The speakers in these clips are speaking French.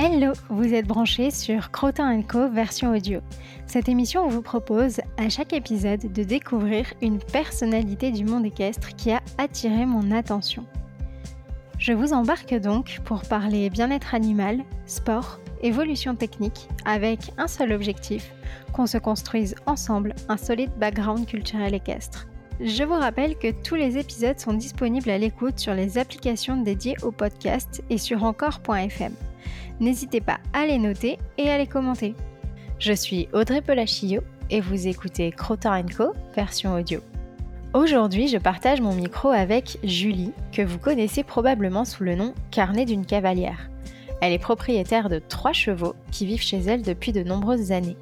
Hello, vous êtes branchés sur Crotin Co version audio. Cette émission vous propose à chaque épisode de découvrir une personnalité du monde équestre qui a attiré mon attention. Je vous embarque donc pour parler bien-être animal, sport, évolution technique, avec un seul objectif, qu'on se construise ensemble un solide background culturel équestre. Je vous rappelle que tous les épisodes sont disponibles à l'écoute sur les applications dédiées au podcast et sur encore.fm. N'hésitez pas à les noter et à les commenter. Je suis Audrey Pelachillo et vous écoutez Crotin Co version audio. Aujourd'hui, je partage mon micro avec Julie, que vous connaissez probablement sous le nom Carnet d'une cavalière. Elle est propriétaire de trois chevaux qui vivent chez elle depuis de nombreuses années.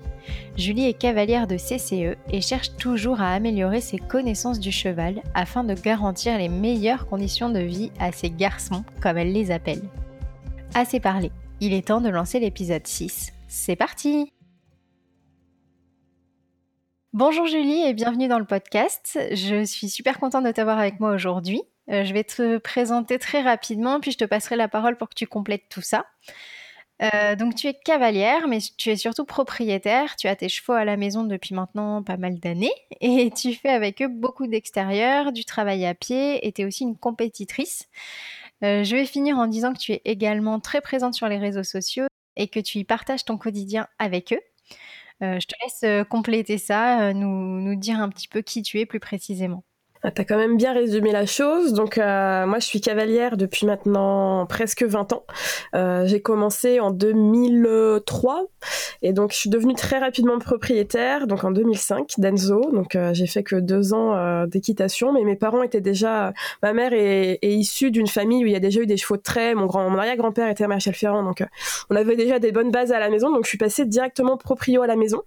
Julie est cavalière de CCE et cherche toujours à améliorer ses connaissances du cheval afin de garantir les meilleures conditions de vie à ses garçons, comme elle les appelle. Assez parlé, il est temps de lancer l'épisode 6. C'est parti Bonjour Julie et bienvenue dans le podcast. Je suis super contente de t'avoir avec moi aujourd'hui. Euh, je vais te présenter très rapidement, puis je te passerai la parole pour que tu complètes tout ça. Euh, donc tu es cavalière, mais tu es surtout propriétaire. Tu as tes chevaux à la maison depuis maintenant pas mal d'années et tu fais avec eux beaucoup d'extérieur, du travail à pied et tu es aussi une compétitrice. Euh, je vais finir en disant que tu es également très présente sur les réseaux sociaux et que tu y partages ton quotidien avec eux. Euh, je te laisse compléter ça, nous, nous dire un petit peu qui tu es plus précisément. Ah, t'as quand même bien résumé la chose. Donc euh, moi, je suis cavalière depuis maintenant presque 20 ans. Euh, j'ai commencé en 2003 et donc je suis devenue très rapidement propriétaire. Donc en 2005 d'Enzo. Donc euh, j'ai fait que deux ans d'équitation, mais mes parents étaient déjà. Ma mère est, issue d'une famille où il y a déjà eu des chevaux de trait. Mon grand, mon arrière-grand-père était maréchal ferrand, donc on avait déjà des bonnes bases à la maison. Donc je suis passée directement proprio à la maison.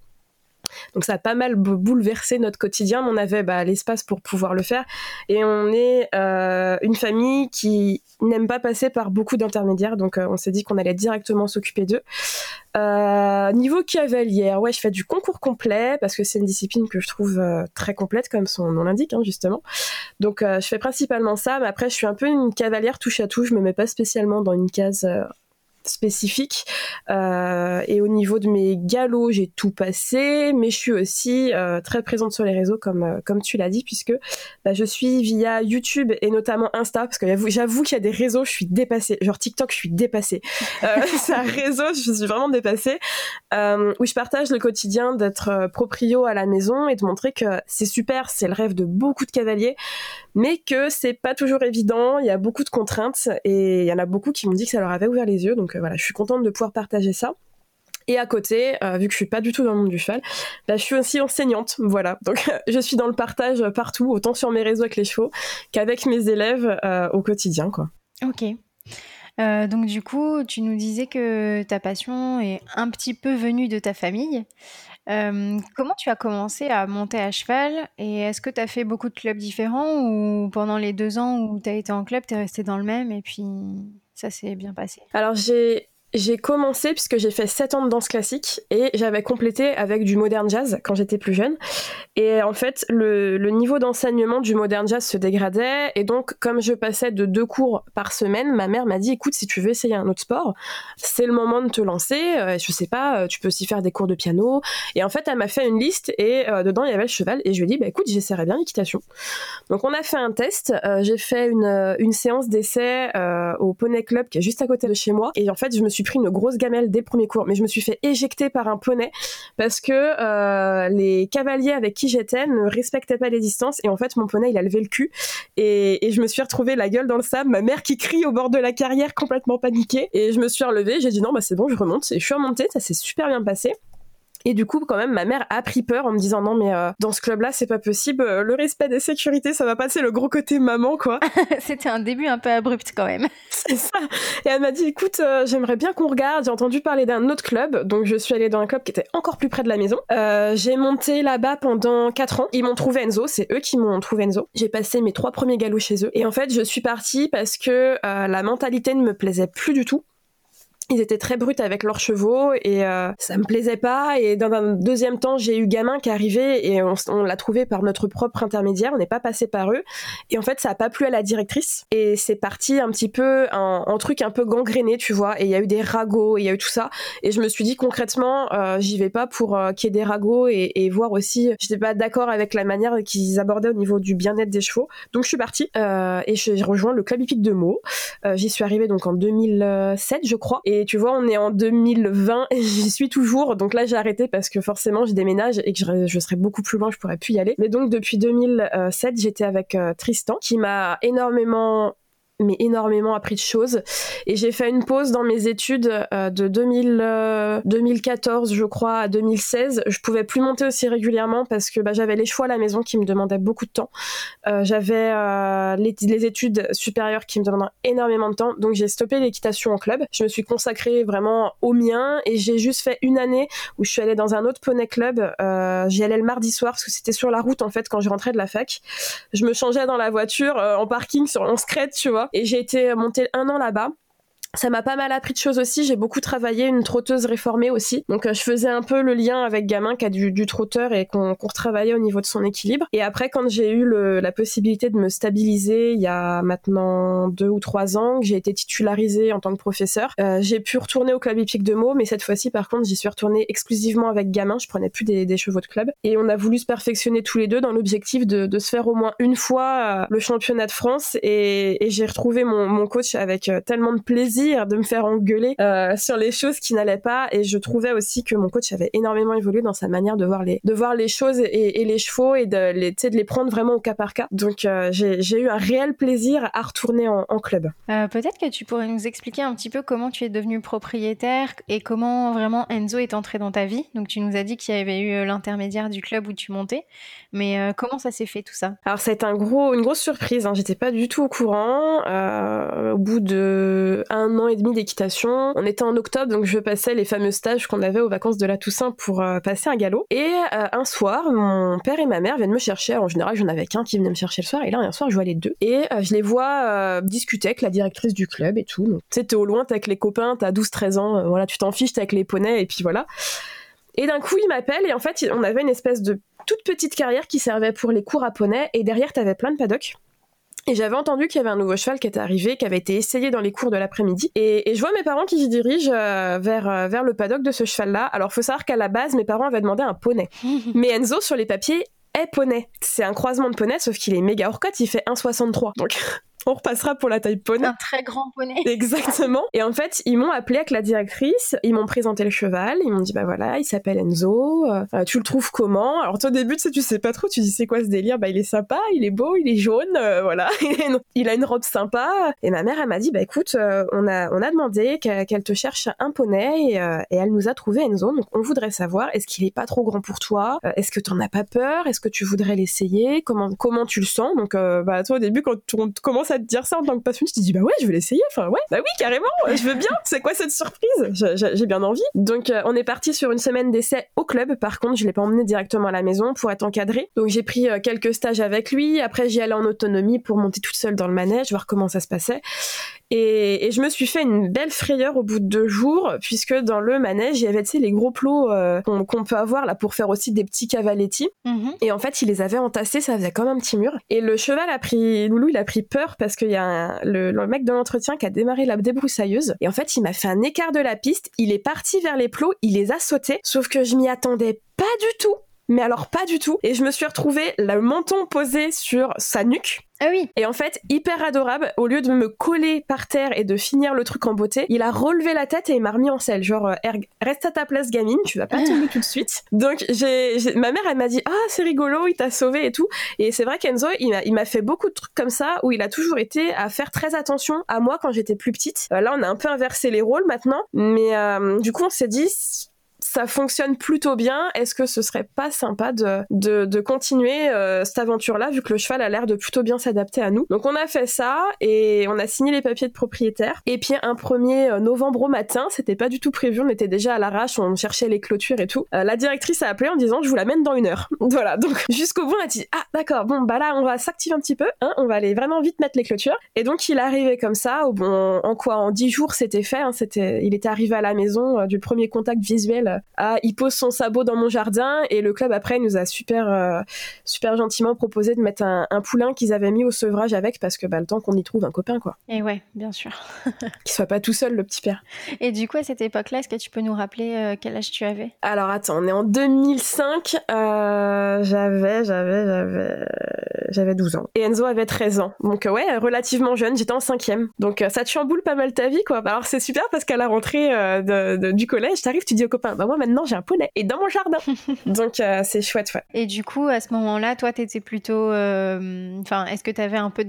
Donc ça a pas mal bouleversé notre quotidien, mais on avait bah, l'espace pour pouvoir le faire. Et on est euh, une famille qui n'aime pas passer par beaucoup d'intermédiaires, donc euh, on s'est dit qu'on allait directement s'occuper d'eux. Euh, niveau cavalière, ouais, je fais du concours complet parce que c'est une discipline que je trouve très complète, comme son nom l'indique, hein, justement. Donc je fais principalement ça, mais après je suis un peu une cavalière touche à tout, je me mets pas spécialement dans une case spécifique. Euh, et au niveau de mes galops, j'ai tout passé, mais je suis aussi euh, très présente sur les réseaux, comme, euh, comme tu l'as dit, puisque bah, je suis via YouTube et notamment Insta, parce que j'avoue qu'il y a des réseaux, je suis dépassée. Genre TikTok, je suis dépassée. c'est un réseau, je suis vraiment dépassée, où je partage le quotidien d'être proprio à la maison et de montrer que c'est super, c'est le rêve de beaucoup de cavaliers, mais que c'est pas toujours évident, il y a beaucoup de contraintes, et il y en a beaucoup qui m'ont dit que ça leur avait ouvert les yeux, donc voilà, je suis contente de pouvoir partager ça. Et à côté, euh, vu que je suis pas du tout dans le monde du cheval, bah, je suis aussi enseignante, voilà. Donc je suis dans le partage partout, autant sur mes réseaux avec les chevaux qu'avec mes élèves euh, au quotidien, quoi. Ok. Euh, donc du coup, tu nous disais que ta passion est un petit peu venue de ta famille. comment tu as commencé à monter à cheval et est-ce que tu as fait beaucoup de clubs différents ou pendant les deux ans où tu as été en club, tu es resté dans le même et puis ça s'est bien passé. Alors j'ai j'ai commencé puisque j'ai fait 7 ans de danse classique et j'avais complété avec du modern jazz quand j'étais plus jeune. Et en fait, le, niveau d'enseignement du modern jazz se dégradait et donc comme je passais de deux cours par semaine, ma mère m'a dit écoute, si tu veux essayer un autre sport, c'est le moment de te lancer. Euh, je sais pas, euh, tu peux aussi faire des cours de piano. Et en fait, elle m'a fait une liste et euh, dedans il y avait le cheval et je lui ai dit bah écoute, j'essaierai bien l'équitation. Donc on a fait un test. j'ai fait une, une séance d'essai au Poney Club qui est juste à côté de chez moi et en fait je me suis pris une grosse gamelle dès le premier cours, mais je me suis fait éjecter par un poney parce que euh, les cavaliers avec qui j'étais ne respectaient pas les distances et en fait mon poney il a levé le cul et, je me suis retrouvée la gueule dans le sable, ma mère qui crie au bord de la carrière complètement paniquée et je me suis relevée, j'ai dit non bah c'est bon je remonte et je suis remontée, ça s'est super bien passé. Et du coup, quand même, ma mère a pris peur en me disant non, mais euh, dans ce club-là, c'est pas possible. Euh, le respect des sécurités, ça va passer le gros côté maman, quoi. C'était un début un peu abrupt quand même. C'est ça. Et elle m'a dit écoute, euh, j'aimerais bien qu'on regarde. J'ai entendu parler d'un autre club, donc je suis allée dans un club qui était encore plus près de la maison. j'ai monté là-bas pendant 4 ans. Ils m'ont trouvé Enzo, c'est eux qui m'ont trouvé Enzo. J'ai passé mes trois premiers galops chez eux. Et en fait, je suis partie parce que la mentalité ne me plaisait plus du tout ils étaient très bruts avec leurs chevaux et euh, ça me plaisait pas. Et dans un deuxième temps, j'ai eu gamin qui arrivait et on, l'a trouvé par notre propre intermédiaire. On n'est pas passé par eux. Et en fait, ça a pas plu à la directrice. Et c'est parti un petit peu en, truc un peu gangréné, tu vois. Et il y a eu des ragots, il y a eu tout ça. Et je me suis dit concrètement, euh, j'y vais pas pour euh, qu'il y ait des ragots et, et voir aussi. J'étais pas d'accord avec la manière qu'ils abordaient au niveau du bien-être des chevaux. Donc je suis partie et j'ai rejoint le club hippique de Meaux. j'y suis arrivée donc en 2007, je crois. Tu vois, on est en 2020 et j'y suis toujours. Donc là, j'ai arrêté parce que forcément, je déménage et que je, je, serais beaucoup plus loin, je pourrais plus y aller. Mais donc, depuis 2007, j'étais avec euh, Tristan qui m'a énormément mais énormément appris de choses. Et j'ai fait une pause dans mes études euh, de 2000, 2014, euh, je crois, à 2016. Je pouvais plus monter aussi régulièrement parce que bah, j'avais les choix à la maison qui me demandaient beaucoup de temps. Euh, j'avais les, les, études supérieures qui me demandaient énormément de temps. Donc j'ai stoppé l'équitation en club. Je me suis consacrée vraiment au mien et j'ai juste fait une année où je suis allée dans un autre poney club. J'y allais le mardi soir parce que c'était sur la route en fait quand je rentrais de la fac. Je me changeais dans la voiture en parking sur 11 crête, tu vois et j'ai été monter un an là-bas ça m'a pas mal appris de choses aussi. J'ai beaucoup travaillé une trotteuse réformée aussi. Donc euh, je faisais un peu le lien avec gamin qui a du, trotteur et qu'on qu retravaillait au niveau de son équilibre. Et après, quand j'ai eu la possibilité de me stabiliser il y a maintenant deux ou trois ans, que j'ai été titularisée en tant que professeur, euh, j'ai pu retourner au club hippique de Meaux. Mais cette fois-ci, par contre, j'y suis retournée exclusivement avec gamin. Je prenais plus des, chevaux de club. Et on a voulu se perfectionner tous les deux dans l'objectif de, se faire au moins une fois euh, le championnat de France. Et, j'ai retrouvé mon, coach avec tellement de plaisir de me faire engueuler euh, sur les choses qui n'allaient pas. Et je trouvais aussi que mon coach avait énormément évolué dans sa manière de voir les, de voir les choses et, les chevaux et de les, de les prendre vraiment au cas par cas. Donc euh, j'ai eu un réel plaisir à retourner en, club. Euh, peut-être que tu pourrais nous expliquer un petit peu comment tu es devenu propriétaire et comment vraiment Enzo est entré dans ta vie. Donc tu nous as dit qu'il y avait eu l'intermédiaire du club où tu montais, mais comment ça s'est fait tout ça? Alors ça a été un gros, une grosse surprise. Hein. J'étais pas du tout au courant. au bout de un an et demi d'équitation. On était en octobre, donc je passais les fameux stages qu'on avait aux vacances de la Toussaint pour euh, passer un galop. Et euh, un soir, mon père et ma mère viennent me chercher. en général, j'en avais qu'un qui venait me chercher le soir. Et là, un soir, je vois les deux. Et euh, je les vois discuter avec la directrice du club et tout. Tu sais, t'es au loin, t'es avec les copains, t'as 12-13 ans, voilà, tu t'en fiches, t'es avec les poneys, et puis voilà. Et d'un coup, il m'appelle, et en fait, on avait une espèce de toute petite carrière qui servait pour les cours à poney, et derrière, t'avais plein de paddocks. Et j'avais entendu qu'il y avait un nouveau cheval qui était arrivé, qui avait été essayé dans les cours de l'après-midi. Et, je vois mes parents qui se dirigent euh, vers, euh, vers le paddock de ce cheval-là. Alors, faut savoir qu'à la base, mes parents avaient demandé un poney. Mais Enzo, sur les papiers, est poney. C'est un croisement de poney, sauf qu'il est méga hors il fait 1,63. Donc, on repassera pour la taille poney. Un très grand poney. Exactement. Et en fait, ils m'ont appelé avec la directrice, ils m'ont présenté le cheval, ils m'ont dit bah voilà, il s'appelle Enzo, euh, tu le trouves comment? Alors au début, tu sais, tu sais pas trop, tu dis c'est quoi ce délire? Bah il est sympa, il est beau, il est jaune, euh, voilà, il a une robe sympa. Et ma mère, elle m'a dit bah écoute, euh, on a on a demandé qu'elle te cherche un poney et, elle nous a trouvé Enzo, donc on voudrait savoir est-ce qu'il est pas trop grand pour toi? Est-ce que t'en as pas peur? Est-ce que tu voudrais l'essayer? Comment comment tu le sens? Donc bah toi au début quand on commence à te dire ça en tant que passion, je te dis bah ouais, je vais l'essayer. Enfin ouais, bah oui, carrément, je veux bien. C'est quoi cette surprise? J'ai bien envie. Donc euh, on est parti sur une semaine d'essai au club. Par contre, je l'ai pas emmené directement à la maison pour être encadré. Donc j'ai pris euh, quelques stages avec lui. Après, j'y allais en autonomie pour monter toute seule dans le manège, voir comment ça se passait. Et, je me suis fait une belle frayeur au bout de deux jours, puisque dans le manège, il y avait, tu sais, les gros plots euh, qu'on peut avoir là pour faire aussi des petits cavaletti. Mhm. Et en fait, il les avait entassés, ça faisait comme un petit mur. Et le cheval a pris, Loulou, il a pris peur parce qu'il y a le, mec de l'entretien qui a démarré la débroussailleuse. Et en fait, il m'a fait un écart de la piste, il est parti vers les plots, il les a sautés, sauf que je m'y attendais pas du tout mais alors pas du tout. Et je me suis retrouvée le menton posé sur sa nuque. Ah oui. Et en fait, hyper adorable, au lieu de me coller par terre et de finir le truc en beauté, il a relevé la tête et il m'a remis en selle. Genre, euh, reste à ta place, gamine, tu vas pas tomber tout de suite. Donc, j'ai, ma mère, elle m'a dit, ah, c'est rigolo, il t'a sauvé et tout. Et c'est vrai qu'Enzo, il m'a fait beaucoup de trucs comme ça où il a toujours été à faire très attention à moi quand j'étais plus petite. Euh, là, on a un peu inversé les rôles maintenant, mais euh, du coup, on s'est dit, ça fonctionne plutôt bien. Est-ce que ce serait pas sympa de, de, de continuer euh, cette aventure-là, vu que le cheval a l'air de plutôt bien s'adapter à nous? Donc on a fait ça et on a signé les papiers de propriétaire. Et puis un 1er novembre au matin, c'était pas du tout prévu, on était déjà à l'arrache, on cherchait les clôtures et tout. Euh, la directrice a appelé en disant je vous l'amène dans une heure. voilà, donc jusqu'au bout on a dit ah d'accord, bon bah là on va s'activer un petit peu, hein, on va aller vraiment vite mettre les clôtures. Et donc il arrivait comme ça, au bon, en quoi? En 10 jours c'était fait, hein, c'était, il était arrivé à la maison, euh, du premier contact visuel à il pose son sabot dans mon jardin et le club après nous a super, euh, super gentiment proposé de mettre un, poulain qu'ils avaient mis au sevrage avec parce que bah, le temps qu'on y trouve un copain quoi. Et ouais, bien sûr. Qu'il soit pas tout seul le petit père. Et du coup à cette époque-là, est-ce que tu peux nous rappeler quel âge tu avais? Alors attends, on est en 2005, j'avais, j'avais, j'avais, j'avais 12 ans. Et Enzo avait 13 ans. Donc ouais, relativement jeune, j'étais en cinquième. Donc ça te chamboule pas mal ta vie, quoi. Alors c'est super parce qu'à la rentrée euh, du collège, t'arrives, tu dis aux copains, bah moi maintenant j'ai un poney et dans mon jardin. Donc euh, c'est chouette, ouais. Et du coup, à ce moment-là, toi, t'étais plutôt, euh, enfin, est-ce que t'avais un peu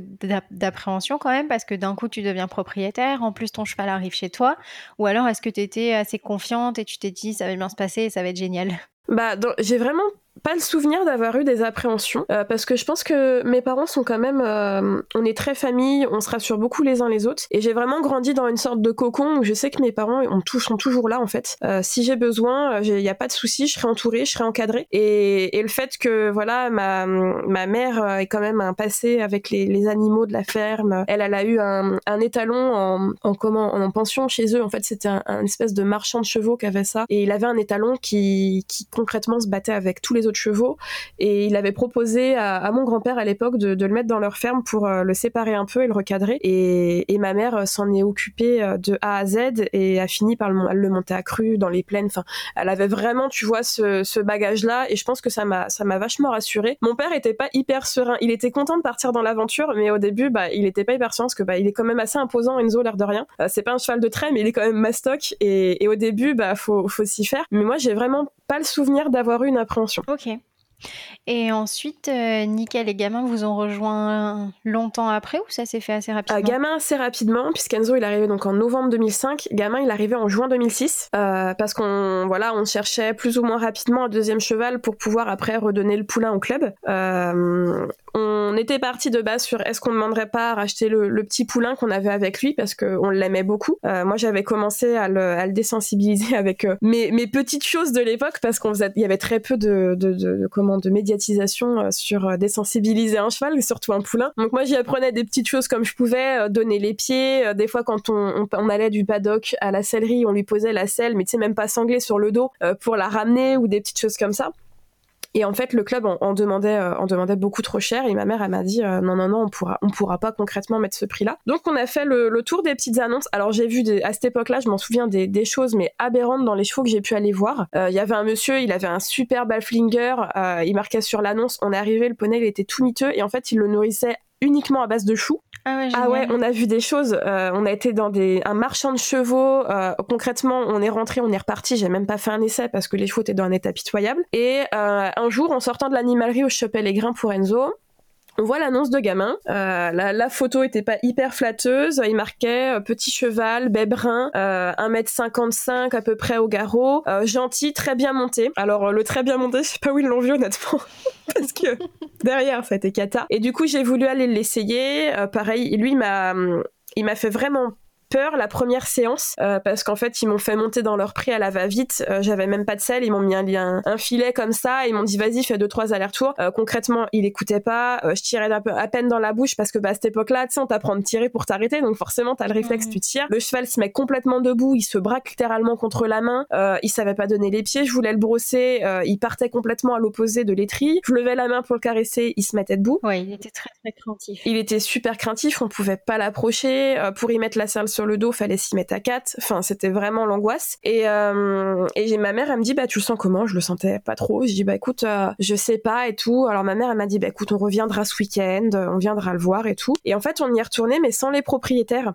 d'appréhension quand même parce que d'un coup tu deviens propriétaire, en plus ton cheval arrive chez toi, ou alors est-ce que t'étais assez confiante et tu t'es dit ça va bien se passer et ça va être génial? Bah, j'ai vraiment pas le souvenir d'avoir eu des appréhensions euh, parce que je pense que mes parents sont quand même euh, on est très famille on se rassure beaucoup les uns les autres et j'ai vraiment grandi dans une sorte de cocon où je sais que mes parents on sont toujours là en fait. Euh, si j'ai besoin il n'y a pas de souci je serai entourée je serai encadrée. Et, et, le fait que voilà ma, ma mère est quand même un passé avec les, les animaux de la ferme elle elle a eu un, un étalon en, en comment en pension chez eux. En fait c'était un, un, espèce de marchand de chevaux qui avait ça. Et il avait un étalon qui, qui concrètement se battait avec tous les autres chevaux. Et il avait proposé à, mon grand-père à l'époque de, le mettre dans leur ferme pour euh, le séparer un peu et le recadrer. Et, ma mère euh, s'en est occupée euh, de A à Z et a fini par le, monter à cru dans les plaines. Enfin elle avait vraiment tu vois ce, bagage là et je pense que ça m'a ça m'a vachement rassurée. Mon père était pas hyper serein. Il était content de partir dans l'aventure mais au début bah il était pas hyper serein parce que bah il est quand même assez imposant Enzo l'air de rien. C'est pas un cheval de trait mais il est quand même mastoc et, au début bah faut faut s'y faire. Mais moi j'ai vraiment pas le souvenir d'avoir eu une appréhension. Et ensuite, euh, Nickel et Gamin vous ont rejoint longtemps après ou ça s'est fait assez rapidement euh, Gamin assez rapidement, puisqu'Enzo il est arrivé donc en novembre 2005. Gamin il est arrivé en juin 2006 euh, parce qu'on voilà on cherchait plus ou moins rapidement un deuxième cheval pour pouvoir après redonner le poulain au club. On était parti de base sur est-ce qu'on ne demanderait pas à racheter le, petit poulain qu'on avait avec lui parce qu'on l'aimait beaucoup. moi j'avais commencé à le, désensibiliser avec mes, mes, petites choses de l'époque parce qu'on y avait très peu de, de, de comment de médiatisation euh, sur euh, désensibiliser un cheval, surtout un poulain. Donc moi j'y apprenais des petites choses comme je pouvais, euh, donner les pieds. Des fois quand on, on, allait du paddock à la sellerie, on lui posait la selle, mais tu sais même pas sanglée sur le dos pour la ramener ou des petites choses comme ça. Et en fait, le club en, demandait, euh, en demandait beaucoup trop cher. Et ma mère, elle m'a dit euh, non, non, non, on pourra, pourra pas concrètement mettre ce prix-là. Donc, on a fait le, tour des petites annonces. Alors, j'ai vu à cette époque-là, je m'en souviens des, des, choses, mais aberrantes dans les chevaux que j'ai pu aller voir. Euh, il y avait un monsieur, il avait un super Balflinger. il marquait sur l'annonce. On est arrivé, le poney, il était tout miteux. Et en fait, il le nourrissait uniquement à base de choux. Ah ouais, ah ouais, on a vu des choses. Euh, on a été dans des, un marchand de chevaux. Euh, concrètement, on est rentré, on est reparti. J'ai même pas fait un essai parce que les chevaux étaient dans un état pitoyable. Et euh, un jour, en sortant de l'animalerie où je chopais les grains pour Enzo, on voit l'annonce de gamin. Euh, la, photo était pas hyper flatteuse. Il marquait euh, petit cheval, bébrin, euh, 1m55 à peu près au garrot, euh, gentil, très bien monté. Alors le très bien monté, je sais pas où ils l'ont vu honnêtement, parce que derrière ça a été cata. Et du coup j'ai voulu aller l'essayer. pareil, lui m'a il m'a fait vraiment peur la première séance euh, parce qu'en fait ils m'ont fait monter dans leur prix à la va-vite. Euh, j'avais même pas de sel, ils m'ont mis un, un, filet comme ça, ils m'ont dit vas-y fais deux trois allers-retours. Euh, concrètement il écoutait pas, je tirais un peu à peine dans la bouche parce que bah, à cette époque-là tu sais on t'apprend de tirer pour t'arrêter donc forcément t'as le réflexe tu tires. Le cheval se met complètement debout, il se braque littéralement contre la main, il savait pas donner les pieds, je voulais le brosser, il partait complètement à l'opposé de l'étrie. Je levais la main pour le caresser, il se mettait debout. Ouais il était très très craintif. Il était super craintif, on pouvait pas l'approcher. pour y mettre la selle sur le dos, fallait s'y mettre à quatre. Enfin, c'était vraiment l'angoisse. Et, euh, et ma mère, elle me dit, bah, tu le sens comment? Je le sentais pas trop. Je dis, bah, écoute, euh, je sais pas et tout. Alors, ma mère, elle m'a dit, bah, écoute, on reviendra ce week-end, on viendra le voir et tout. Et en fait, on y est retourné, mais sans les propriétaires.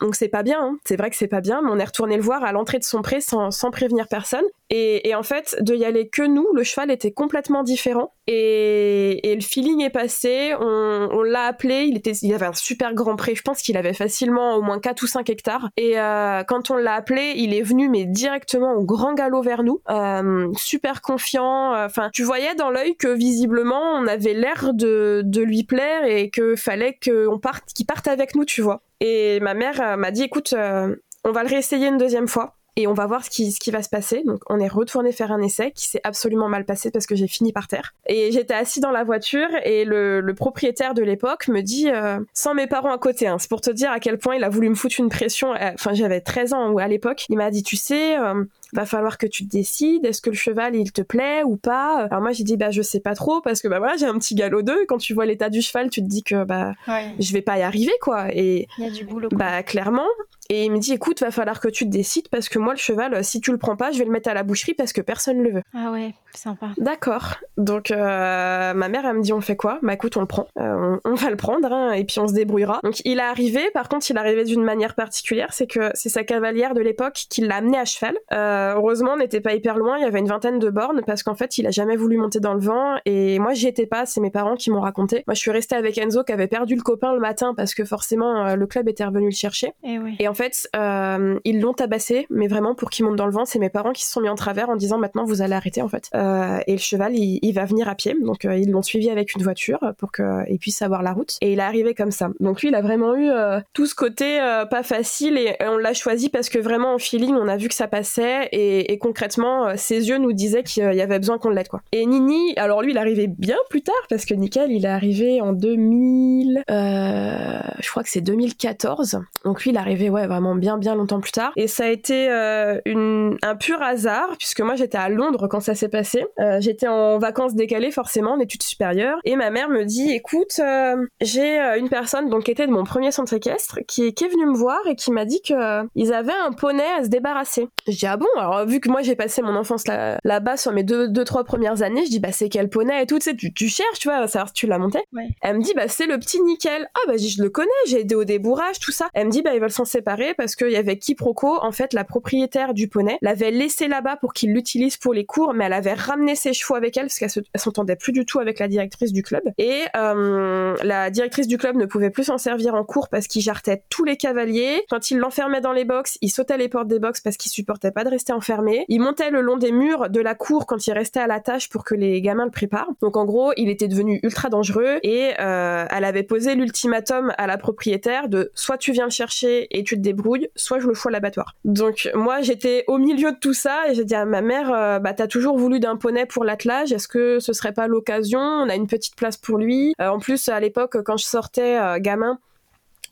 Donc c'est pas bien, hein. c'est vrai que c'est pas bien, mais on est retourné le voir à l'entrée de son pré sans, sans prévenir personne. Et, en fait, de y aller que nous, le cheval était complètement différent. Et, le feeling est passé, on, l'a appelé, il, était, il avait un super grand pré, je pense qu'il avait facilement au moins 4 ou 5 hectares. Et euh, quand on l'a appelé, il est venu mais directement au grand galop vers nous, euh, super confiant. Enfin, tu voyais dans l'œil que visiblement on avait l'air de, de lui plaire et que fallait qu'on parte, qu'il parte avec nous, tu vois. Et ma mère euh, m'a dit, écoute, on va le réessayer une deuxième fois et on va voir ce qui, ce qui va se passer. Donc on est retourné faire un essai qui s'est absolument mal passé parce que j'ai fini par terre. Et j'étais assis dans la voiture et le, le propriétaire de l'époque me dit, euh, sans mes parents à côté, hein, c'est pour te dire à quel point il a voulu me foutre une pression. Euh, enfin j'avais 13 ans à l'époque. Il m'a dit, tu sais, euh, va falloir que tu te décides, est-ce que le cheval il te plaît ou pas? Alors moi j'ai dit bah je sais pas trop parce que bah voilà j'ai un petit galop d'eux quand tu vois l'état du cheval tu te dis que bah je vais pas y arriver quoi et il y a du boulot bah clairement et il me dit écoute, va falloir que tu te décides parce que moi le cheval, euh, si tu le prends pas, je vais le mettre à la boucherie parce que personne le veut. Ah ouais, sympa. D'accord. Donc euh, ma mère elle me dit on fait quoi? Bah écoute, on le prend. Euh, on, va le prendre hein, et puis on se débrouillera. Donc il est arrivé, par contre il est arrivé d'une manière particulière, c'est que c'est sa cavalière de l'époque qui l'a amené à cheval. heureusement on n'était pas hyper loin, il y avait une vingtaine de bornes parce qu'en fait il a jamais voulu monter dans le vent et moi j'y étais pas, c'est mes parents qui m'ont raconté. Moi je suis restée avec Enzo qui avait perdu le copain le matin parce que forcément le club était revenu le chercher. Et, oui. et en fait euh, ils l'ont tabassé, mais vraiment pour qu'il monte dans le vent. C'est mes parents qui se sont mis en travers en disant maintenant vous allez arrêter en fait. Euh, et le cheval, il, va venir à pied. Donc euh, ils l'ont suivi avec une voiture pour qu'il puisse avoir la route. Et il est arrivé comme ça. Donc lui, il a vraiment eu tout ce côté pas facile et, on l'a choisi parce que vraiment en feeling, on a vu que ça passait et, concrètement, ses yeux nous disaient qu'il y avait besoin qu'on l'aide quoi. Et Nini, alors lui, il arrivé bien plus tard parce que Nickel, il est arrivé en 2000, je crois que c'est 2014. Donc lui, il est arrivé ouais vraiment bien bien longtemps plus tard. Et ça a été euh, une, un pur hasard, puisque moi j'étais à Londres quand ça s'est passé. Euh, j'étais en vacances décalées forcément, en études supérieures. Et ma mère me dit, écoute, euh, j'ai une personne donc qui était de mon premier centre équestre qui, qui est venue me voir et qui m'a dit qu'ils avaient un poney à se débarrasser. Je dis, ah bon? Alors vu que moi j'ai passé mon enfance là, là-bas sur mes deux, deux, trois premières années, je dis, bah c'est quel poney et tout, tu sais, tu, cherches, tu vois, savoir si tu l'as monté. Elle me dit, bah c'est le petit nickel. Ah bah je le connais, j'ai aidé au débourrage, tout ça. Elle me dit, bah ils veulent s'en séparer parce qu'il y avait quiproquo. En fait, la propriétaire du poney l'avait laissé là-bas pour qu'il l'utilise pour les cours, mais elle avait ramené ses chevaux avec elle parce qu'elle s'entendait plus du tout avec la directrice du club. Et euh, la directrice du club ne pouvait plus s'en servir en cours parce qu'il jartait tous les cavaliers. Quand il l'enfermait dans les box, il sautait les portes des box parce qu'il supportait pas de rester enfermé. Il montait le long des murs de la cour quand il restait à la tâche pour que les gamins le préparent. Donc en gros, il était devenu ultra dangereux et euh, elle avait posé l'ultimatum à la propriétaire de soit tu viens le chercher et tu te débrouilles, soit je le fous à l'abattoir. Donc moi j'étais au milieu de tout ça et j'ai dit à ma mère euh, bah t'as toujours voulu d'un poney pour l'attelage, est-ce que ce serait pas l'occasion? On a une petite place pour lui. Euh, en plus à l'époque quand je sortais euh, gamin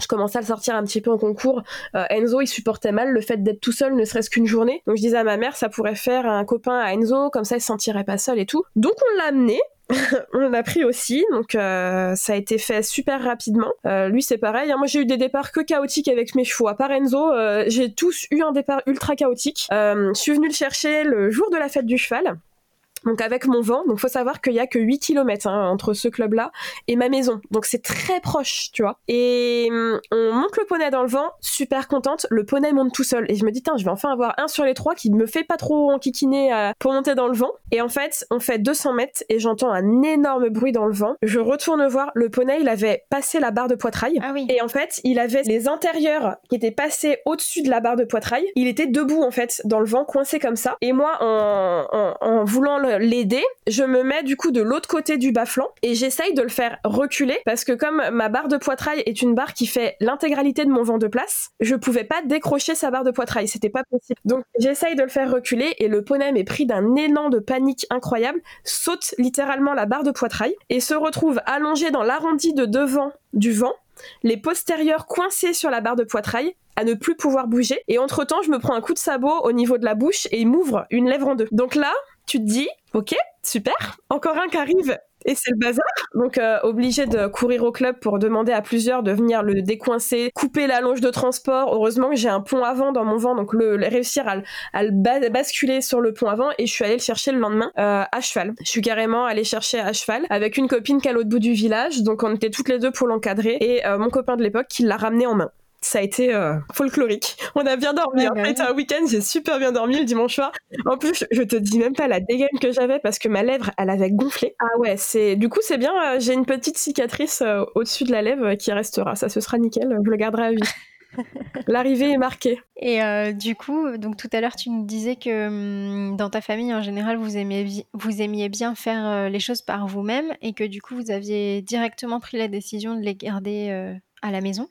je commençais à le sortir un petit peu en concours. Enzo, il supportait mal le fait d'être tout seul, ne serait-ce qu'une journée. Donc je disais à ma mère, ça pourrait faire un copain à Enzo, comme ça il se sentirait pas seul et tout. Donc on l'a amené. on l'a pris aussi, donc euh, ça a été fait super rapidement. Euh, lui c'est pareil, hein. moi j'ai eu des départs que chaotiques avec mes chevaux. À part Enzo, euh, j'ai tous eu un départ ultra chaotique. je suis venue le chercher le jour de la fête du cheval donc avec mon vent. Donc faut savoir qu'il y a que 8 km hein, entre ce club-là et ma maison. Donc c'est très proche, tu vois. Et hum, on monte le poney dans le vent, super contente. Le poney monte tout seul. Et je me dis, tiens, je vais enfin avoir un sur les trois qui me fait pas trop enquiquiner euh, pour monter dans le vent. Et en fait, on fait 200 mètres et j'entends un énorme bruit dans le vent. Je retourne voir, le poney, il avait passé la barre de poitrail. Ah oui. Et en fait, il avait les intérieurs qui étaient passés au-dessus de la barre de poitrail. Il était debout, en fait, dans le vent, coincé comme ça. Et moi, en, en, en voulant le l'aider, je me mets du coup de l'autre côté du bas-flanc et j'essaye de le faire reculer parce que comme ma barre de poitrail est une barre qui fait l'intégralité de mon vent de place, je pouvais pas décrocher sa barre de poitrail, c'était pas possible. Donc j'essaye de le faire reculer et le poney m'est pris d'un élan de panique incroyable, saute littéralement la barre de poitrail et se retrouve allongé dans l'arrondi de devant du vent les postérieurs coincés sur la barre de poitrail à ne plus pouvoir bouger et entre temps je me prends un coup de sabot au niveau de la bouche et il m'ouvre une lèvre en deux. Donc là tu te dis, ok, super, encore un qui arrive et c'est le bazar. Donc euh, obligé de courir au club pour demander à plusieurs de venir le décoincer, couper la longe de transport. Heureusement que j'ai un pont avant dans mon vent, donc le, réussir à, le basculer sur le pont avant et je suis allée le chercher le lendemain euh, à cheval. Je suis carrément allée chercher à cheval avec une copine qui est à l'autre bout du village, donc on était toutes les deux pour l'encadrer et euh, mon copain de l'époque qui l'a ramené en main. Ça a été euh, folklorique. On a bien dormi. en fait, bah un week-end, j'ai super bien dormi le dimanche soir. En plus, je te dis même pas la dégaine que j'avais parce que ma lèvre, elle avait gonflé. Ah ouais, c'est du coup c'est bien. Euh, j'ai une petite cicatrice euh, au-dessus de la lèvre qui restera. Ça, ce sera nickel. Je le garderai à vie. L'arrivée est marquée. Et du coup, donc tout à l'heure, tu nous disais que hum, dans ta famille, en général, vous aimiez, vous aimiez bien faire les choses par vous-même et que du coup, vous aviez directement pris la décision de les garder à la maison.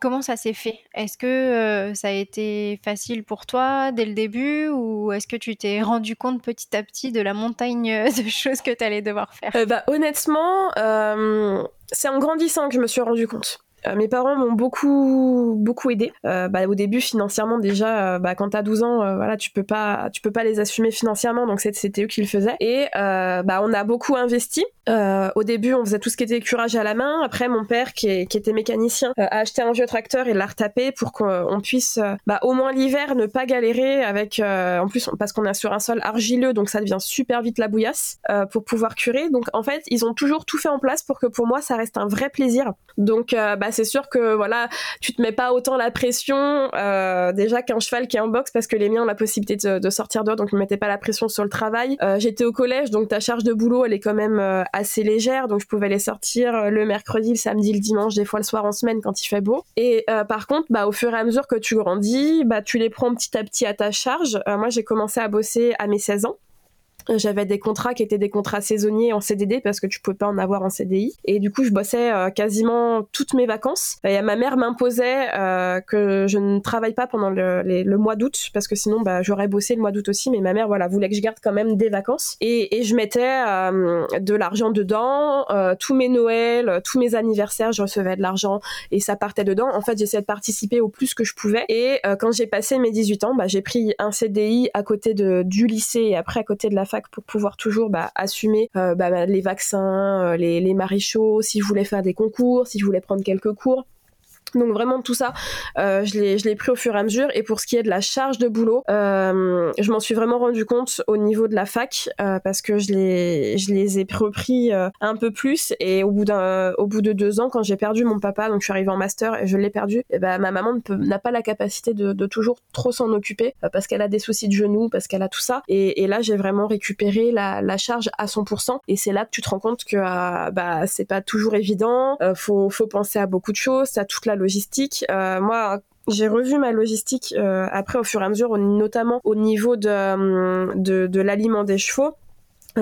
comment ça s'est fait? Est-ce que ça a été facile pour toi dès le début ou est-ce que tu t'es rendu compte petit à petit de la montagne de choses que tu allais devoir faire? Euh, bah, Honnêtement, c'est en grandissant que je me suis rendu compte. Euh, mes parents m'ont beaucoup beaucoup aidé. Euh, bah, au début financièrement déjà, euh, bah, quand t'as 12 ans, voilà, tu peux pas tu peux pas les assumer financièrement, donc c'était eux qui le faisaient. Et bah, on a beaucoup investi. au début, on faisait tout ce qui était curage à la main. Après, mon père, qui, qui était mécanicien, a acheté un vieux tracteur et l'a retapé pour qu'on puisse, bah, au moins l'hiver, ne pas galérer avec. en plus, parce qu'on est sur un sol argileux, donc ça devient super vite la bouillasse pour pouvoir curer. Donc en fait, ils ont toujours tout fait en place pour que pour moi, ça reste un vrai plaisir. Donc bah, c'est sûr que voilà, tu te mets pas autant la pression euh, déjà qu'un cheval qui est en boxe parce que les miens ont la possibilité de, sortir dehors, donc ne mettaient pas la pression sur le travail. Euh, j'étais au collège, donc ta charge de boulot elle est quand même euh, assez légère, donc je pouvais les sortir le mercredi, le samedi, le dimanche, des fois le soir en semaine quand il fait beau. Et par contre, bah au fur et à mesure que tu grandis, bah tu les prends petit à petit à ta charge. moi j'ai commencé à bosser à mes 16 ans. J'avais des contrats qui étaient des contrats saisonniers en CDD parce que tu pouvais pas en avoir en CDI. Et du coup, je bossais euh, quasiment toutes mes vacances. Et ma mère m'imposait euh, que je ne travaille pas pendant le, mois d'août parce que sinon, bah, j'aurais bossé le mois d'août aussi. Mais ma mère, voilà, voulait que je garde quand même des vacances. Et, et je mettais euh, de l'argent dedans. tous mes Noëls, tous mes anniversaires, je recevais de l'argent et ça partait dedans. En fait, j'essayais de participer au plus que je pouvais. Et quand j'ai passé mes 18 ans, bah, j'ai pris un CDI à côté de, du lycée et après à côté de la fac pour pouvoir toujours bah, assumer euh, bah, les vaccins, euh, les, les maréchaux, si je voulais faire des concours, si je voulais prendre quelques cours. Donc vraiment tout ça, euh, je l'ai pris au fur et à mesure. Et pour ce qui est de la charge de boulot, euh, je m'en suis vraiment rendu compte au niveau de la fac euh, parce que je les je les ai repris un peu plus. Et au bout d'un au bout de deux ans, quand j'ai perdu mon papa, donc je suis arrivée en master et je l'ai perdu, et ben ma maman n'a pas la capacité de, toujours trop s'en occuper parce qu'elle a des soucis de genoux, parce qu'elle a tout ça. Et, là j'ai vraiment récupéré la, charge à 100%. Et c'est là que tu te rends compte que bah c'est pas toujours évident. faut faut penser à beaucoup de choses, à toute la logistique. Euh, moi, j'ai revu ma logistique euh, après au fur et à mesure, notamment au niveau de, euh, de, de l'aliment des chevaux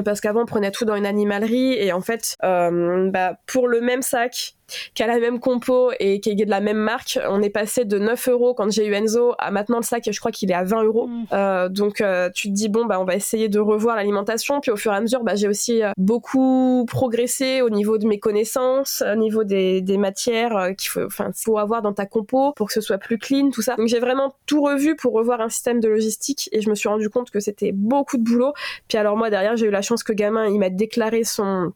parce qu'avant on prenait tout dans une animalerie et en fait bah, pour le même sac qui a la même compo et qui est de la même marque. On est passé de 9 euros quand j'ai eu Enzo à maintenant le sac, je crois qu'il est à 20 euros. Mm. Euh, donc euh, tu te dis bon bah on va essayer de revoir l'alimentation. Puis au fur et à mesure, bah, j'ai aussi euh, beaucoup progressé au niveau de mes connaissances, au niveau des, des matières qu'il faut, faut avoir dans ta compo pour que ce soit plus clean, tout ça. Donc j'ai vraiment tout revu pour revoir un système de logistique et je me suis rendu compte que c'était beaucoup de boulot. Puis alors moi derrière j'ai eu la chance que gamin il m'a déclaré son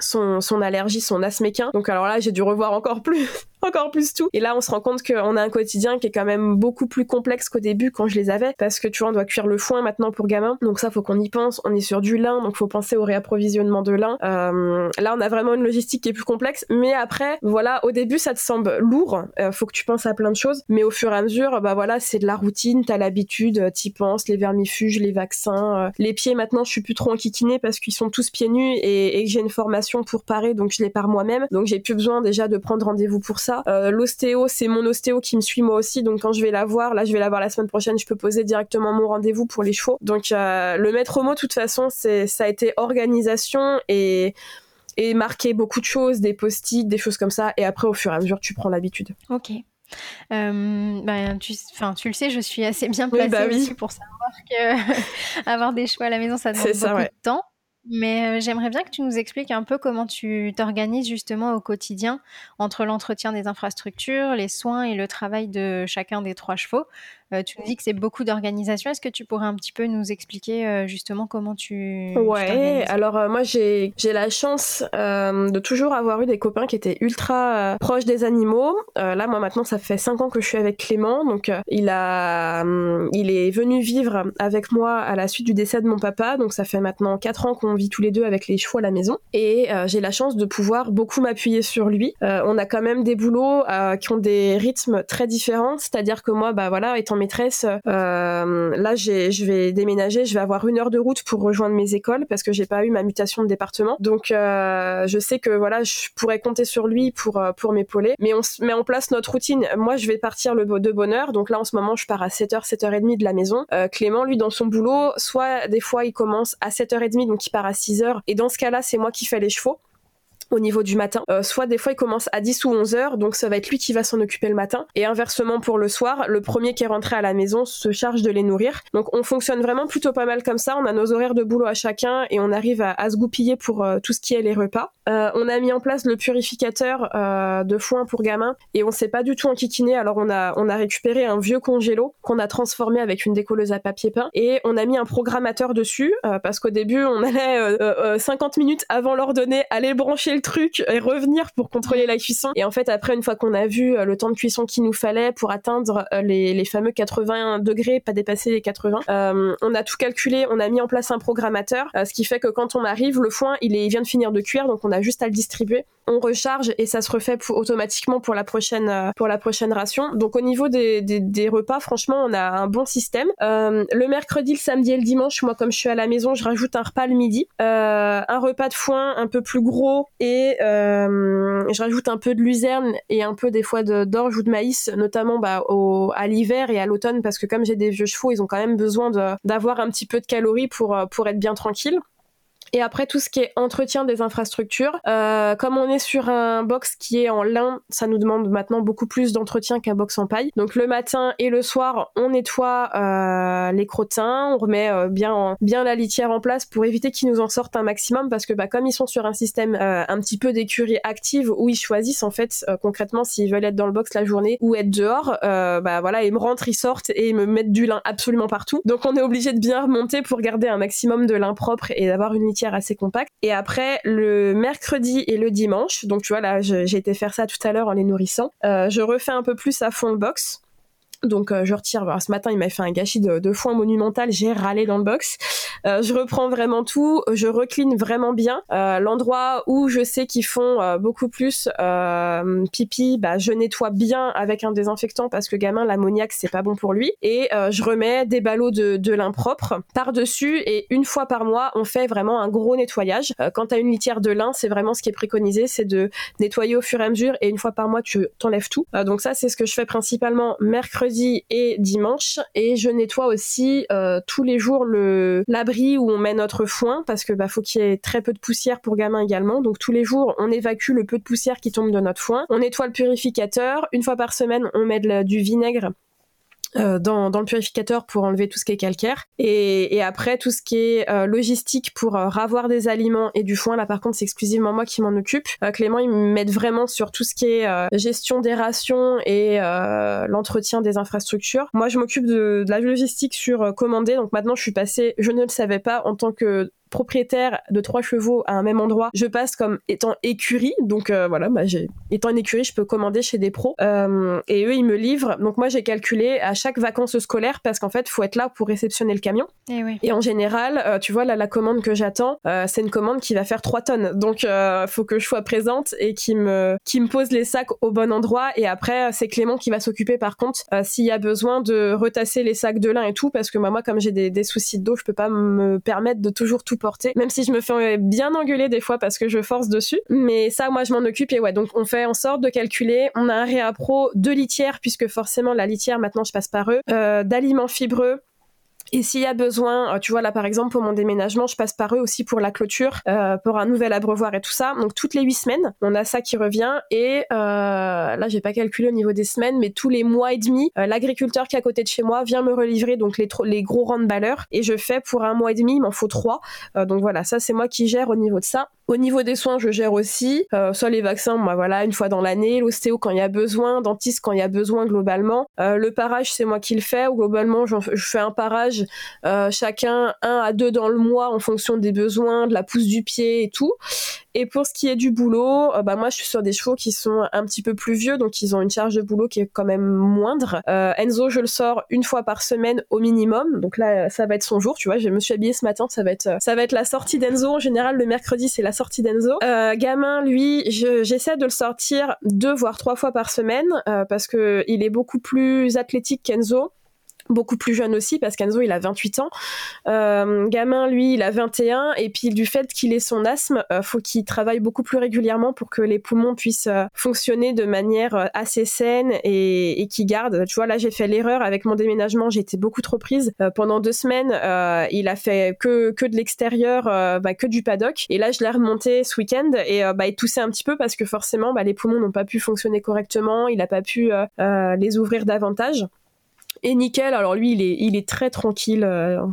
son, son allergie, son asthme équin. Donc alors là, j'ai dû revoir encore plus encore plus tout. Et là, on se rend compte qu'on a un quotidien qui est quand même beaucoup plus complexe qu'au début quand je les avais, parce que tu vois, on doit cuire le foin maintenant pour gamin. Donc ça, faut qu'on y pense. On est sur du lin, donc faut penser au réapprovisionnement de lin. Euh, là, on a vraiment une logistique qui est plus complexe. Mais après, voilà, au début, ça te semble lourd. Euh, faut que tu penses à plein de choses. Mais au fur et à mesure, bah voilà, c'est de la routine. T'as l'habitude, t'y penses, les vermifuges, les vaccins. Euh, les pieds, maintenant, je suis plus trop enquiquinée parce qu'ils sont tous pieds nus et, et que j'ai une formation pour parer, donc je les pars moi-même. Donc j'ai plus besoin déjà de prendre rendez-vous pour ça euh, l'ostéo, c'est mon ostéo qui me suit moi aussi, donc quand je vais la voir, là je vais la voir la semaine prochaine, je peux poser directement mon rendez-vous pour les chevaux. Donc euh, le maître mot, de toute façon, c'est ça a été organisation et et marquer beaucoup de choses, des post-it, des choses comme ça, et après au fur et à mesure tu prends l'habitude. Ok. Euh, ben, tu, tu le sais, je suis assez bien placée bah aussi pour savoir que avoir des chevaux à la maison, ça demande beaucoup de temps. Mais j'aimerais bien que tu nous expliques un peu comment tu t'organises justement au quotidien entre l'entretien des infrastructures, les soins et le travail de chacun des trois chevaux. Tu nous dis que c'est beaucoup d'organisation. Est-ce que tu pourrais un petit peu nous expliquer justement comment tu. Ouais, alors moi j'ai la chance de toujours avoir eu des copains qui étaient ultra proches des animaux. là, moi maintenant, ça fait 5 ans que je suis avec Clément, donc il, a, hum, il est venu vivre avec moi à la suite du décès de mon papa, donc ça fait maintenant 4 ans qu'on vit tous les deux avec les chevaux à la maison, et j'ai la chance de pouvoir beaucoup m'appuyer sur lui. on a quand même des boulots qui ont des rythmes très différents, c'est-à-dire que moi, bah voilà, étant maîtresse, euh, là, je vais déménager, je vais avoir une heure de route pour rejoindre mes écoles parce que j'ai pas eu ma mutation de département. Donc, euh, je sais que voilà, je pourrais compter sur lui pour euh, pour m'épauler. Mais on met en place notre routine. Moi, je vais partir le de bonne heure. Donc là, en ce moment, je pars à 7h, 7h30 de la maison. Clément, lui, dans son boulot, soit des fois, il commence à 7h30, donc il part à 6h. Et dans ce cas-là, c'est moi qui fais les chevaux au niveau du matin. Euh, soit des fois il commence à 10 ou 11 heures, donc ça va être lui qui va s'en occuper le matin. Et inversement pour le soir, le premier qui est rentré à la maison se charge de les nourrir. Donc on fonctionne vraiment plutôt pas mal comme ça. On a nos horaires de boulot à chacun et on arrive à, se goupiller pour euh, tout ce qui est les repas. Euh, on a mis en place le purificateur de foin pour gamins et on s'est pas du tout enquiquiné. Alors on a on a récupéré un vieux congélo qu'on a transformé avec une décolleuse à papier peint et on a mis un programmateur dessus parce qu'au début on allait 50 minutes avant l'ordonnée aller brancher truc et revenir pour contrôler la cuisson. Et en fait, après, une fois qu'on a vu euh, le temps de cuisson qu'il nous fallait pour atteindre euh, les, les, fameux 80 degrés, pas dépasser les 80, euh, on a tout calculé, on a mis en place un programmateur, ce qui fait que quand on arrive, le foin, il, est, il vient de finir de cuire, donc on a juste à le distribuer on recharge et ça se refait automatiquement pour la prochaine euh, pour la prochaine ration. Donc au niveau des, des, repas, franchement, on a un bon système. Le mercredi, le samedi et le dimanche, moi comme je suis à la maison, je rajoute un repas le midi, un repas de foin un peu plus gros et je rajoute un peu de luzerne et un peu des fois d'orge ou de maïs, notamment bah, au, à l'hiver et à l'automne parce que comme j'ai des vieux chevaux, ils ont quand même besoin d'avoir un petit peu de calories pour pour être bien tranquille. Et après tout ce qui est entretien des infrastructures, euh, comme on est sur un box qui est en lin, ça nous demande maintenant beaucoup plus d'entretien qu'un box en paille. Donc le matin et le soir, on nettoie euh, les crottins, on remet euh, bien bien la litière en place pour éviter qu'ils nous en sortent un maximum parce que bah, comme ils sont sur un système euh, un petit peu d'écurie active où ils choisissent en fait euh, concrètement s'ils veulent être dans le box la journée ou être dehors, bah voilà ils me rentrent, ils sortent et ils me mettent du lin absolument partout. Donc on est obligé de bien remonter pour garder un maximum de lin propre et d'avoir une litière assez compact. Et après, le mercredi et le dimanche, donc tu vois, là, j'ai été faire ça tout à l'heure en les nourrissant, euh, je refais un peu plus à fond le box. Donc euh, je retire. ce matin, il m'a fait un gâchis de, foin monumental. J'ai râlé dans le box. Euh, je reprends vraiment tout. Je recline vraiment bien. Euh, l'endroit où je sais qu'ils font beaucoup plus pipi, bah, je nettoie bien avec un désinfectant parce que gamin, l'ammoniac c'est pas bon pour lui. Et je remets des ballots de, de lin propre par dessus. Et une fois par mois, on fait vraiment un gros nettoyage. quand tu as une litière de lin, c'est vraiment ce qui est préconisé, c'est de nettoyer au fur et à mesure. Et une fois par mois, tu t'enlèves tout. donc ça, c'est ce que je fais principalement mercredi et dimanche. Et je nettoie aussi euh, tous les jours le l'abri où on met notre foin parce que bah faut qu'il y ait très peu de poussière pour gamins également. Donc tous les jours on évacue le peu de poussière qui tombe de notre foin. On nettoie le purificateur. Une fois par semaine on met du vinaigre euh, dans, dans, le purificateur pour enlever tout ce qui est calcaire. Et, et après tout ce qui est euh, logistique pour euh, ravoir des aliments et du foin là par contre c'est exclusivement moi qui m'en occupe. Clément il m'aide vraiment sur tout ce qui est gestion des rations et l'entretien des infrastructures. Moi je m'occupe de, de, la logistique sur commander. Donc maintenant je suis passée je ne le savais pas en tant que propriétaire de trois chevaux à un même endroit, je passe comme étant écurie. Donc euh, voilà, bah, étant une écurie, je peux commander chez des pros. Euh, et eux, ils me livrent. Donc moi, j'ai calculé à chaque vacances scolaires parce qu'en fait, faut être là pour réceptionner le camion. Et, eh et en général, euh, tu vois, là, la commande que j'attends, c'est une commande qui va faire 3 tonnes. Donc faut que je sois présente et qui me, qui me pose les sacs au bon endroit. Et après, c'est Clément qui va s'occuper par contre s'il y a besoin de retasser les sacs de lin et tout parce que moi, comme j'ai des, des soucis d'eau, je peux pas me permettre de toujours tout même si je me fais bien engueuler des fois parce que je force dessus. Mais ça, moi, je m'en occupe et ouais, donc on fait en sorte de calculer. On a un réappro de litière puisque forcément la litière, maintenant, je passe par eux, euh, d'aliments fibreux, et s'il y a besoin, euh, tu vois là par exemple pour mon déménagement, je passe par eux aussi pour la clôture, euh, pour un nouvel abreuvoir et tout ça. Donc toutes les huit semaines, on a ça qui revient. Et euh, là j'ai pas calculé au niveau des semaines, mais tous les mois et demi, euh, l'agriculteur qui est à côté de chez moi vient me relivrer donc les, gros rangs de baleurs et je fais pour un mois et demi, il m'en faut trois. donc voilà, ça c'est moi qui gère au niveau de ça. Au niveau des soins, je gère aussi, euh, soit les vaccins, moi voilà, une fois dans l'année, l'ostéo quand il y a besoin, dentiste quand il y a besoin globalement. Euh, le parage, c'est moi qui le fais, ou globalement, je fais un parage euh, chacun un à deux dans le mois en fonction des besoins, de la pousse du pied et tout. Et pour ce qui est du boulot, bah moi je suis sur des chevaux qui sont un petit peu plus vieux, donc ils ont une charge de boulot qui est quand même moindre. Enzo, je le sors une fois par semaine au minimum, donc là ça va être son jour, tu vois. Je me suis habillée ce matin, ça va être ça va être la sortie d'Enzo. En général, le mercredi c'est la sortie d'Enzo. Euh, gamin, lui, j'essaie de le sortir deux voire trois fois par semaine euh, parce que il est beaucoup plus athlétique qu'Enzo beaucoup plus jeune aussi parce qu'Enzo il a 28 ans. Euh, gamin lui il a 21 et puis du fait qu'il ait son asthme, euh, faut qu'il travaille beaucoup plus régulièrement pour que les poumons puissent euh, fonctionner de manière euh, assez saine et, et qui garde. Tu vois là j'ai fait l'erreur avec mon déménagement, été beaucoup trop prise pendant deux semaines. il a fait que que de l'extérieur, bah, que du paddock et là je l'ai remonté ce week-end et bah il toussait un petit peu parce que forcément bah, les poumons n'ont pas pu fonctionner correctement, il a pas pu les ouvrir davantage. Et Nickel, alors lui, il est, il est très tranquille. Euh,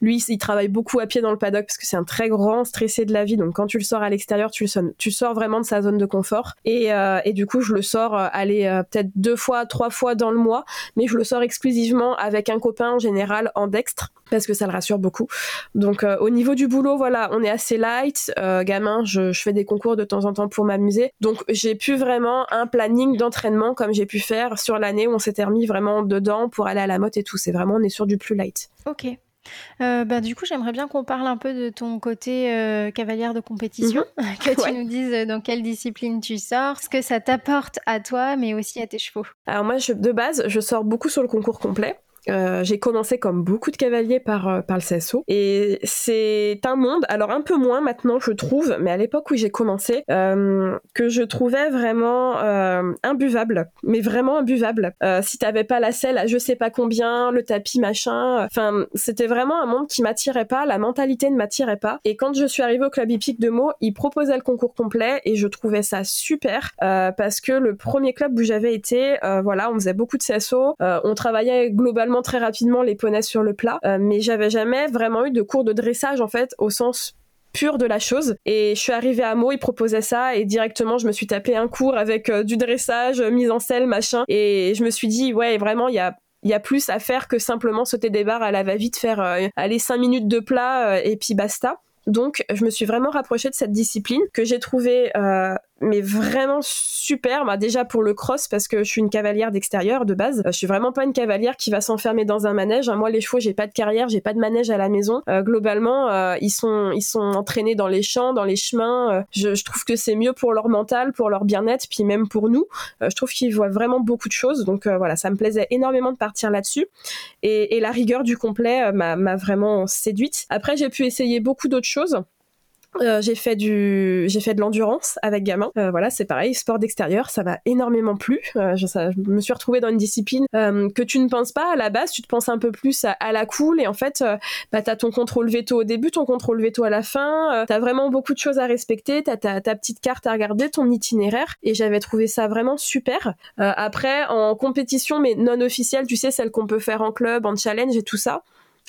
lui, il travaille beaucoup à pied dans le paddock parce que c'est un très grand stressé de la vie. Donc quand tu le sors à l'extérieur, tu le sors vraiment de sa zone de confort. Et, euh, et du coup, je le sors euh, aller peut-être deux fois, trois fois dans le mois, mais je le sors exclusivement avec un copain en général en dextre parce que ça le rassure beaucoup. Donc au niveau du boulot, voilà, on est assez light. gamin, je, je, fais des concours de temps en temps pour m'amuser. Donc j'ai pu vraiment un planning d'entraînement comme j'ai pu faire sur l'année où on s'était remis vraiment dedans pour aller à la motte et tout. C'est vraiment, on est sur du plus light. Ok. Euh, bah, du coup, j'aimerais bien qu'on parle un peu de ton côté euh, cavalière de compétition, mhm. que tu nous dises euh, dans quelle discipline tu sors, ce que ça t'apporte à toi, mais aussi à tes chevaux. Alors moi, de base, je sors beaucoup sur le concours complet. Euh, j'ai commencé comme beaucoup de cavaliers par, euh, par le CSO et c'est un monde, alors un peu moins maintenant je trouve, mais à l'époque où j'ai commencé, euh, que je trouvais vraiment imbuvable, mais vraiment imbuvable. si t'avais pas la selle à je sais pas combien, le tapis machin, enfin c'était vraiment un monde qui m'attirait pas, la mentalité ne m'attirait pas. Et quand je suis arrivée au club hippique de Meaux, ils proposaient le concours complet et je trouvais ça super parce que le premier club où j'avais été, voilà, on faisait beaucoup de CSO, on travaillait globalement très rapidement les poneys sur le plat, euh, mais j'avais jamais vraiment eu de cours de dressage en fait au sens pur de la chose. Et je suis arrivée à Meaux, ils proposaient ça et directement je me suis tapé un cours avec euh, du dressage, mise en selle, machin. Et je me suis dit ouais vraiment il y a plus à faire que simplement sauter des barres à la va-vite, faire euh, aller 5 minutes de plat et puis basta. Donc, je me suis vraiment rapprochée de cette discipline que j'ai trouvée euh, mais vraiment super. Bah, déjà pour le cross parce que je suis une cavalière d'extérieur de base. Euh, je suis vraiment pas une cavalière qui va s'enfermer dans un manège. Hein. Moi, les chevaux, j'ai pas de carrière, j'ai pas de manège à la maison. Euh, globalement, ils sont ils sont entraînés dans les champs, dans les chemins. Je, je, trouve que c'est mieux pour leur mental, pour leur bien-être, puis même pour nous. je trouve qu'ils voient vraiment beaucoup de choses. Donc voilà, ça me plaisait énormément de partir là-dessus. Et, et, la rigueur du complet m'a vraiment séduite. Après, j'ai pu essayer beaucoup d'autres choses. Euh, j'ai fait du, j'ai fait de l'endurance avec gamin. Euh, voilà, c'est pareil, sport d'extérieur, ça m'a énormément plu. Euh, je, ça, je, me suis retrouvée dans une discipline euh, que tu ne penses pas à la base, tu te penses un peu plus à, à la cool et en fait, euh, bah t'as ton contrôle veto au début, ton contrôle veto à la fin. t'as vraiment beaucoup de choses à respecter. T'as ta, ta petite carte à regarder, ton itinéraire et j'avais trouvé ça vraiment super. après, en compétition mais non officielle, tu sais, celle qu'on peut faire en club, en challenge et tout ça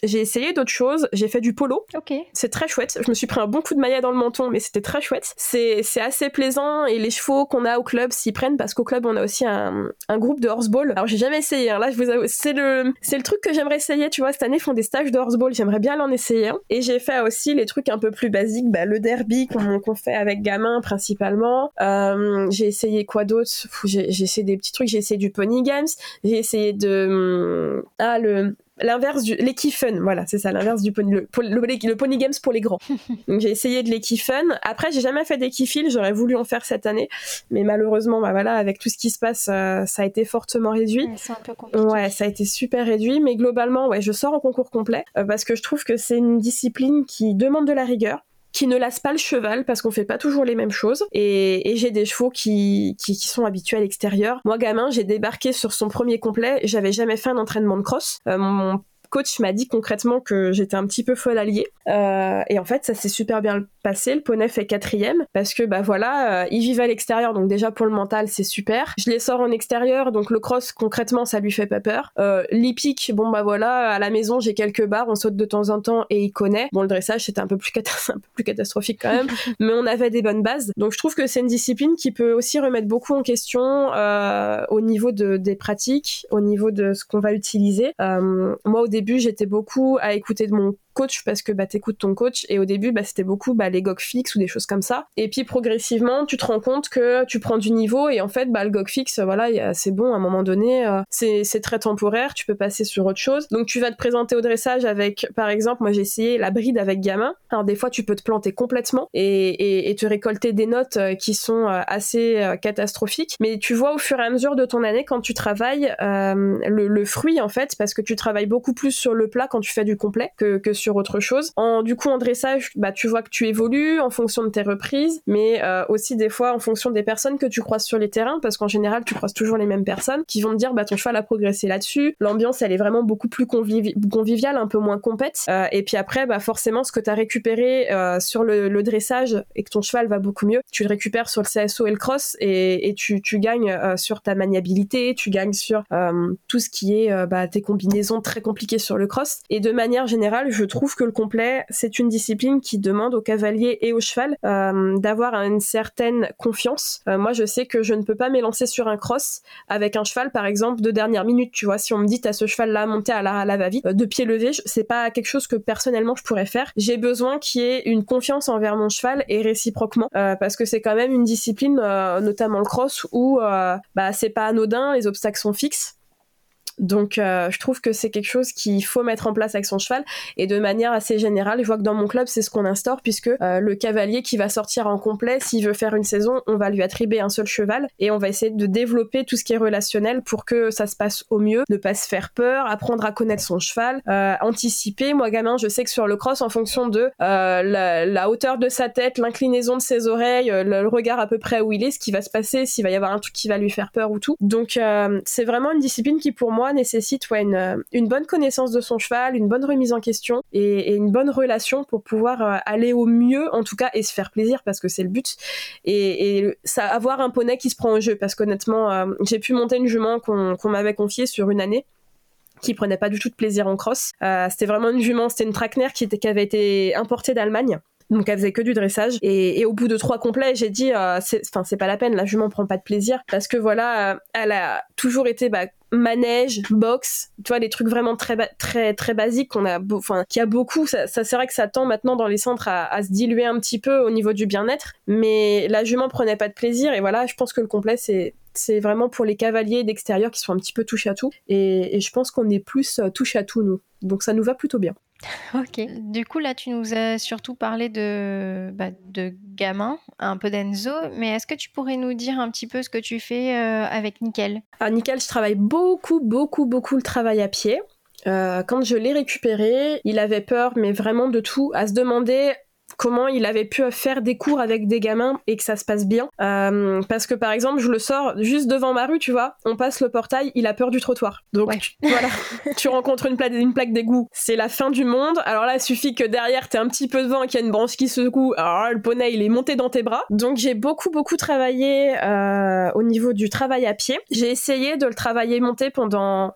j'ai essayé d'autres choses. J'ai fait du polo. Ok. C'est très chouette. Je me suis pris un bon coup de maillet dans le menton, mais c'était très chouette. C'est, assez plaisant et les chevaux qu'on a au club s'y prennent parce qu'au club on a aussi un, un groupe de horseball. Alors j'ai jamais essayé. Hein. Là, je vous avoue, c'est le, c'est le truc que j'aimerais essayer. Tu vois, cette année ils font des stages de horseball. J'aimerais bien l'en essayer. Un. Et j'ai fait aussi les trucs un peu plus basiques, bah, le derby qu'on, fait avec gamin principalement. Euh, j'ai essayé quoi d'autre? J'ai, j'ai essayé des petits trucs. J'ai essayé du pony games. J'ai essayé de ah le l'inverse du fun voilà c'est ça l'inverse du pony le, le, pony games pour les grands. Donc j'ai essayé de fun. Après j'ai jamais fait d'équifil j'aurais voulu en faire cette année. Mais malheureusement bah voilà avec tout ce qui se passe euh, ça a été fortement réduit. Ouais, c'est un peu compliqué. ouais ça a été super réduit. Mais globalement ouais je sors en concours complet euh, parce que je trouve que c'est une discipline qui demande de la rigueur qui ne lasse pas le cheval parce qu'on fait pas toujours les mêmes choses et, j'ai des chevaux qui, sont habitués à l'extérieur. Moi gamin j'ai débarqué sur son premier complet, j'avais jamais fait un entraînement de cross. Euh, coach m'a dit concrètement que j'étais un petit peu folle alliée. Euh, et en fait, ça s'est super bien passé. Le poney fait quatrième parce que bah voilà, euh, ils vivent à l'extérieur, donc déjà pour le mental c'est super. Je les sors en extérieur, donc le cross concrètement ça lui fait pas peur. Euh, L'hippique, bon bah voilà, à la maison j'ai quelques barres, on saute de temps en temps et il connaît. Bon le dressage c'était un peu plus un peu plus catastrophique quand même, mais on avait des bonnes bases. Donc je trouve que c'est une discipline qui peut aussi remettre beaucoup en question euh, au niveau de, des pratiques, au niveau de ce qu'on va utiliser. Euh, moi au début j'étais beaucoup à écouter de mon coach parce que bah t'écoutes ton coach. Et au début bah c'était beaucoup bah les GOG fixes ou des choses comme ça. Et puis progressivement tu te rends compte que tu prends du niveau. Et en fait bah le GOG fixe voilà c'est bon à un moment donné euh, c'est très temporaire. Tu peux passer sur autre chose. Donc tu vas te présenter au dressage avec par exemple moi j'ai essayé la bride avec gamin. Alors des fois tu peux te planter complètement et, et, te récolter des notes euh, qui sont euh, assez catastrophiques. Mais tu vois au fur et à mesure de ton année quand tu travailles le, le, fruit en fait parce que tu travailles beaucoup plus sur le plat quand tu fais du complet que, que sur autre chose. En, du coup, en dressage, bah, tu vois que tu évolues en fonction de tes reprises, mais euh, aussi des fois en fonction des personnes que tu croises sur les terrains, parce qu'en général, tu croises toujours les mêmes personnes qui vont te dire, bah, ton cheval a progressé là-dessus. L'ambiance, elle est vraiment beaucoup plus conviviale, un peu moins compète. Euh, et puis après, bah, forcément, ce que tu as récupéré euh, sur le, dressage et que ton cheval va beaucoup mieux, tu le récupères sur le CSO et le cross et, tu, tu, gagnes sur ta maniabilité, tu gagnes sur tout ce qui est bah, tes combinaisons très compliquées sur le cross. Et de manière générale, je trouve que le complet, c'est une discipline qui demande au cavalier et au cheval euh, d'avoir une certaine confiance. Euh, moi, je sais que je ne peux pas m'élancer sur un cross avec un cheval, par exemple, de dernière minute. Tu vois, si on me dit t'as ce cheval-là monté à la, va-vite, euh, de pied levé, c'est pas quelque chose que personnellement je pourrais faire. J'ai besoin qu'il y ait une confiance envers mon cheval et réciproquement, parce que c'est quand même une discipline, notamment le cross, où bah c'est pas anodin, les obstacles sont fixes. Donc euh, je trouve que c'est quelque chose qu'il faut mettre en place avec son cheval et de manière assez générale, je vois que dans mon club c'est ce qu'on instaure puisque euh, le cavalier qui va sortir en complet, s'il veut faire une saison, on va lui attribuer un seul cheval et on va essayer de développer tout ce qui est relationnel pour que ça se passe au mieux, ne pas se faire peur, apprendre à connaître son cheval, euh, anticiper. Moi gamin, je sais que sur le cross, en fonction de la, hauteur de sa tête, l'inclinaison de ses oreilles, le, regard à peu près où il est, ce qui va se passer, s'il va y avoir un truc qui va lui faire peur ou tout. Donc c'est vraiment une discipline qui pour moi nécessite euh, une, bonne connaissance de son cheval, une bonne remise en question et, une bonne relation pour pouvoir euh, aller au mieux, en tout cas, et se faire plaisir parce que c'est le but. Et, avoir un poney qui se prend au jeu parce qu'honnêtement, euh, j'ai pu monter une jument qu'on m'avait confiée sur une année qui prenait pas du tout de plaisir en cross. c'était vraiment une jument, c'était une était, qui avait été importée d'Allemagne donc elle faisait que du dressage. Et, au bout de trois complets, j'ai dit, euh, enfin c'est pas la peine, la jument prend pas de plaisir parce que voilà, euh, elle a toujours été bah, manège, boxe, tu vois, des trucs vraiment très très très basiques qu'on a, enfin, qui a beaucoup. Ça, c'est vrai que ça tend maintenant dans les centres à, se diluer un petit peu au niveau du bien-être, mais la jument prenait pas de plaisir et voilà, je pense que le complet c'est c'est vraiment pour les cavaliers d'extérieur qui sont un petit peu touche à tout et, et je pense qu'on est plus euh, touche à tout nous, donc ça nous va plutôt bien. Ok. Du coup, là, tu nous as surtout parlé de, bah, de gamin, un peu d'Enzo, mais est-ce que tu pourrais nous dire un petit peu ce que tu fais euh, avec Nickel? À Nickel, je travaille beaucoup, beaucoup, beaucoup le travail à pied. Euh, quand je l'ai récupéré, il avait peur, mais vraiment de tout, à se demander comment il avait pu faire des cours avec des gamins et que ça se passe bien. Euh, parce que par exemple, je le sors juste devant ma rue, tu vois, on passe le portail, il a peur du trottoir. Donc tu, voilà, tu rencontres une plaque, une plaque d'égout, c'est la fin du monde. Alors là, il suffit que derrière t'es un petit peu devant et qu'il y a une branche qui secoue. Alors là, le poney, il est monté dans tes bras. Donc j'ai beaucoup beaucoup travaillé euh, au niveau du travail à pied. J'ai essayé de le travailler monté pendant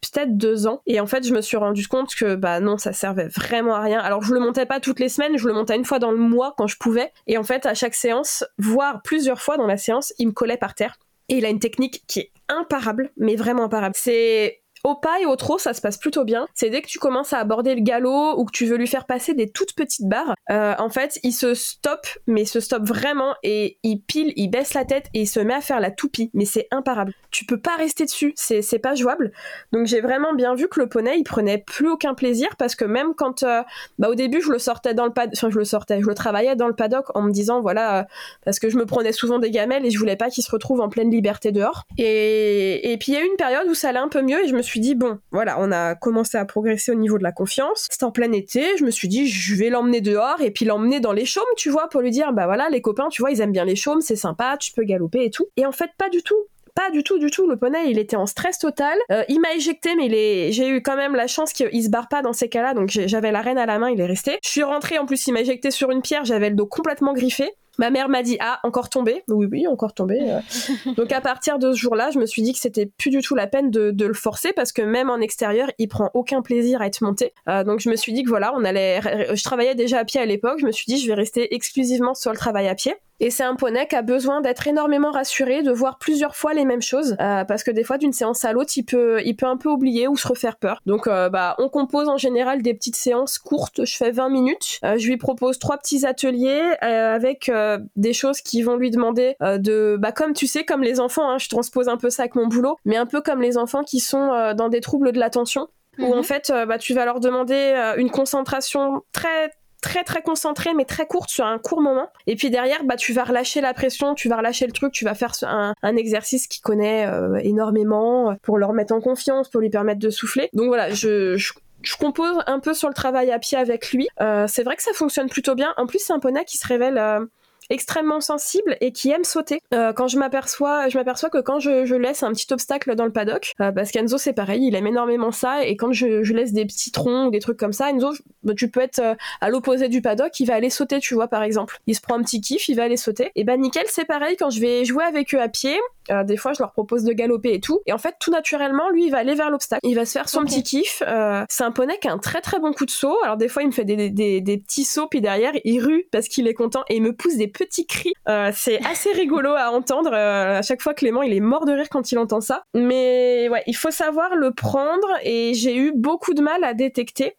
peut-être deux ans. Et en fait, je me suis rendu compte que bah non, ça servait vraiment à rien. Alors je le montais pas toutes les semaines, je le montais une fois dans le mois quand je pouvais. Et en fait, à chaque séance, voire plusieurs fois dans la séance, il me collait par terre. Et il a une technique qui est imparable, mais vraiment imparable. C'est au pas et au trop, ça se passe plutôt bien. C'est dès que tu commences à aborder le galop ou que tu veux lui faire passer des toutes petites barres, euh, en fait, il se stoppe, mais il se stoppe vraiment et il pile, il baisse la tête et il se met à faire la toupie. Mais c'est imparable. Tu peux pas rester dessus, c'est pas jouable. Donc j'ai vraiment bien vu que le poney, il prenait plus aucun plaisir parce que même quand, euh, bah au début, je le sortais dans le paddock, enfin je le sortais, je le travaillais dans le paddock en me disant voilà, euh, parce que je me prenais souvent des gamelles et je voulais pas qu'il se retrouve en pleine liberté dehors. Et, et puis il y a eu une période où ça allait un peu mieux et je me suis dit, bon, voilà, on a commencé à progresser au niveau de la confiance. C'était en plein été, je me suis dit, je vais l'emmener dehors et puis l'emmener dans les chaumes, tu vois, pour lui dire, bah voilà, les copains, tu vois, ils aiment bien les chaumes, c'est sympa, tu peux galoper et tout. Et en fait, pas du tout pas du tout, du tout. Le poney, il était en stress total. Euh, il m'a éjecté, mais j'ai eu quand même la chance qu'il se barre pas dans ces cas-là. Donc j'avais la reine à la main, il est resté. Je suis rentrée, en plus, il m'a éjecté sur une pierre, j'avais le dos complètement griffé. Ma mère m'a dit ah encore tombé. Oui oui encore tombé donc à partir de ce jour-là je me suis dit que c'était plus du tout la peine de, le forcer parce que même en extérieur il prend aucun plaisir à être monté. Euh, donc je me suis dit que voilà on allait je travaillais déjà à pied à l'époque. Je me suis dit je vais rester exclusivement sur le travail à pied et c'est un poney qui a besoin d'être énormément rassuré, de voir plusieurs fois les mêmes choses, euh, parce que des fois d'une séance à l'autre, il peut, il peut un peu oublier ou se refaire peur. Donc, euh, bah, on compose en général des petites séances courtes. Je fais 20 minutes. Euh, je lui propose trois petits ateliers avec des choses qui vont lui demander de, bah, comme tu sais, comme les enfants. Hein, je transpose un peu ça avec mon boulot, mais un peu comme les enfants qui sont dans des troubles de l'attention. Où en mhm. fait, bah, tu vas leur demander une concentration très très très concentrée mais très courte sur un court moment et puis derrière bah tu vas relâcher la pression tu vas relâcher le truc tu vas faire un, exercice qu'il connaît euh, énormément pour leur mettre en confiance pour lui permettre de souffler donc voilà je, je compose un peu sur le travail à pied avec lui. Euh, c'est vrai que ça fonctionne plutôt bien. En plus, c'est un poney qui se révèle euh, extrêmement sensible et qui aime sauter. Euh, quand je m'aperçois, je m'aperçois que quand je, laisse un petit obstacle dans le paddock, euh, parce qu'Enzo c'est pareil, il aime énormément ça et quand je, laisse des petits troncs ou des trucs comme ça, Enzo, bah, tu peux être euh, à l'opposé du paddock, il va aller sauter, tu vois par exemple. Il se prend un petit kiff, il va aller sauter. Et ben nickel, c'est pareil quand je vais jouer avec eux à pied. Des fois, je leur propose de galoper et tout. Et en fait, tout naturellement, lui, il va aller vers l'obstacle. Il va se faire son petit kiff. c'est un poney qui a un très très bon coup de saut. Alors des fois, il me fait des, des, des petits sauts, puis derrière, il rue parce qu'il est content et il me pousse des petits cris. Euh, c'est assez rigolo à entendre. Euh, à chaque fois, Clément, il est mort de rire quand il entend ça. Mais ouais, il faut savoir le prendre et j'ai eu beaucoup de mal à détecter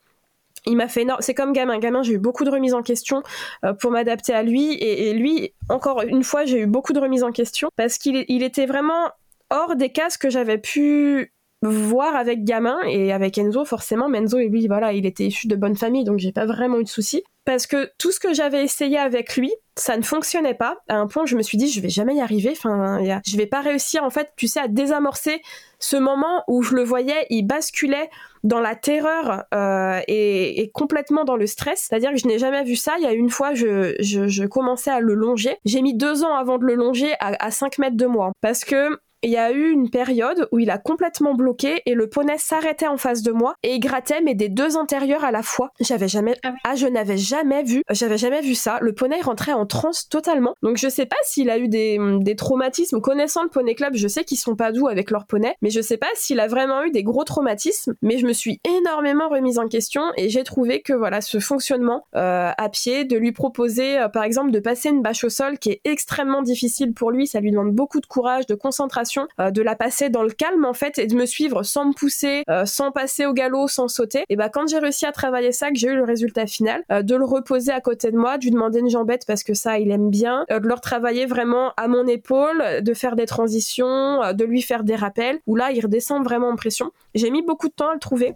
il m'a fait. C'est comme gamin. Gamin, j'ai eu beaucoup de remises en question euh, pour m'adapter à lui. Et, lui, encore une fois, j'ai eu beaucoup de remises en question parce qu'il il était vraiment hors des cases que j'avais pu voir avec gamin et avec Enzo forcément mais Enzo et lui voilà il était issu de bonne famille donc j'ai pas vraiment eu de soucis parce que tout ce que j'avais essayé avec lui ça ne fonctionnait pas à un point où je me suis dit je vais jamais y arriver enfin je vais pas réussir en fait tu sais à désamorcer ce moment où je le voyais il basculait dans la terreur euh, et, complètement dans le stress. C'est à dire que je n'ai jamais vu ça. Il y a une fois je, je, commençais à le longer. J'ai mis deux ans avant de le longer à, à 5 mètres de moi. Parce que il y a eu une période où il a complètement bloqué et le poney s'arrêtait en face de moi et il grattait mais des deux antérieurs à la fois. J'avais jamais ah, ah, je n'avais jamais vu, j'avais jamais vu ça. Le poney rentrait en transe totalement. Donc je sais pas s'il a eu des, des traumatismes connaissant le poney club, je sais qu'ils sont pas doux avec leur poney, mais je sais pas s'il a vraiment eu des gros traumatismes, mais je me suis énormément remise en question et j'ai trouvé que voilà ce fonctionnement euh, à pied de lui proposer euh, par exemple de passer une bâche au sol qui est extrêmement difficile pour lui, ça lui demande beaucoup de courage, de concentration euh, de la passer dans le calme en fait et de me suivre sans me pousser, euh, sans passer au galop, sans sauter. Et bah quand j'ai réussi à travailler ça, que j'ai eu le résultat final, euh, de le reposer à côté de moi, de lui demander une jambette parce que ça il aime bien, de le retravailler vraiment à mon épaule, de faire des transitions, de lui faire des rappels, où là il redescend vraiment en pression. J'ai mis beaucoup de temps à le trouver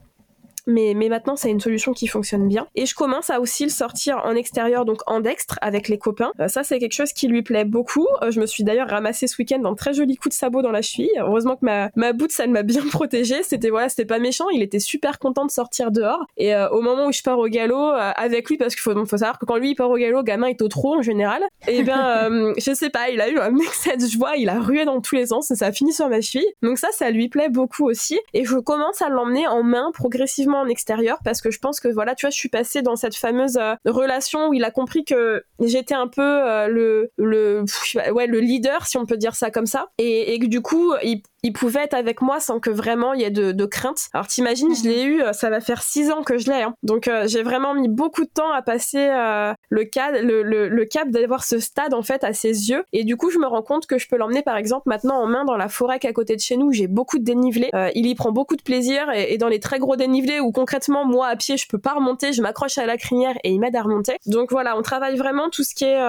mais, mais maintenant c'est une solution qui fonctionne bien. Et je commence à aussi le sortir en extérieur, donc en dextre avec les copains. Euh, ça c'est quelque chose qui lui plaît beaucoup. Euh, je me suis d'ailleurs ramassé ce week-end un très joli coup de sabot dans la cheville. Heureusement que ma, ma boot ça m'a bien protégée. C'était voilà, c'était pas méchant. Il était super content de sortir dehors. Et euh, au moment où je pars au galop avec lui, parce qu'il faut, faut savoir que quand lui il part au galop, gamin est au trot en général. Et eh bien je sais pas, il a eu un excès de joie, il a rué dans tous les sens et ça a fini sur ma cheville. Donc ça, ça lui plaît beaucoup aussi. Et je commence à l'emmener en main progressivement en extérieur parce que je pense que voilà, tu vois, je suis passée dans cette fameuse euh, relation où il a compris que j'étais un peu euh, le le ouais le leader si on peut dire ça comme ça. Et, et que du coup il il pouvait être avec moi sans que vraiment il y ait de, de crainte. Alors t'imagines, je l'ai eu, euh, ça va faire six ans que je l'ai. Hein. Donc euh, j'ai vraiment mis beaucoup de temps à passer euh, le, cap, le, le, cap d'avoir ce stade en fait à ses yeux. Et du coup, je me rends compte que je peux l'emmener par exemple maintenant en main dans la forêt qui à côté de chez nous. J'ai beaucoup de dénivelé. il y prend beaucoup de plaisir et, et, dans les très gros dénivelés où concrètement moi à pied je peux pas remonter, je m'accroche à la crinière et il m'aide à remonter. Donc voilà, on travaille vraiment tout ce qui est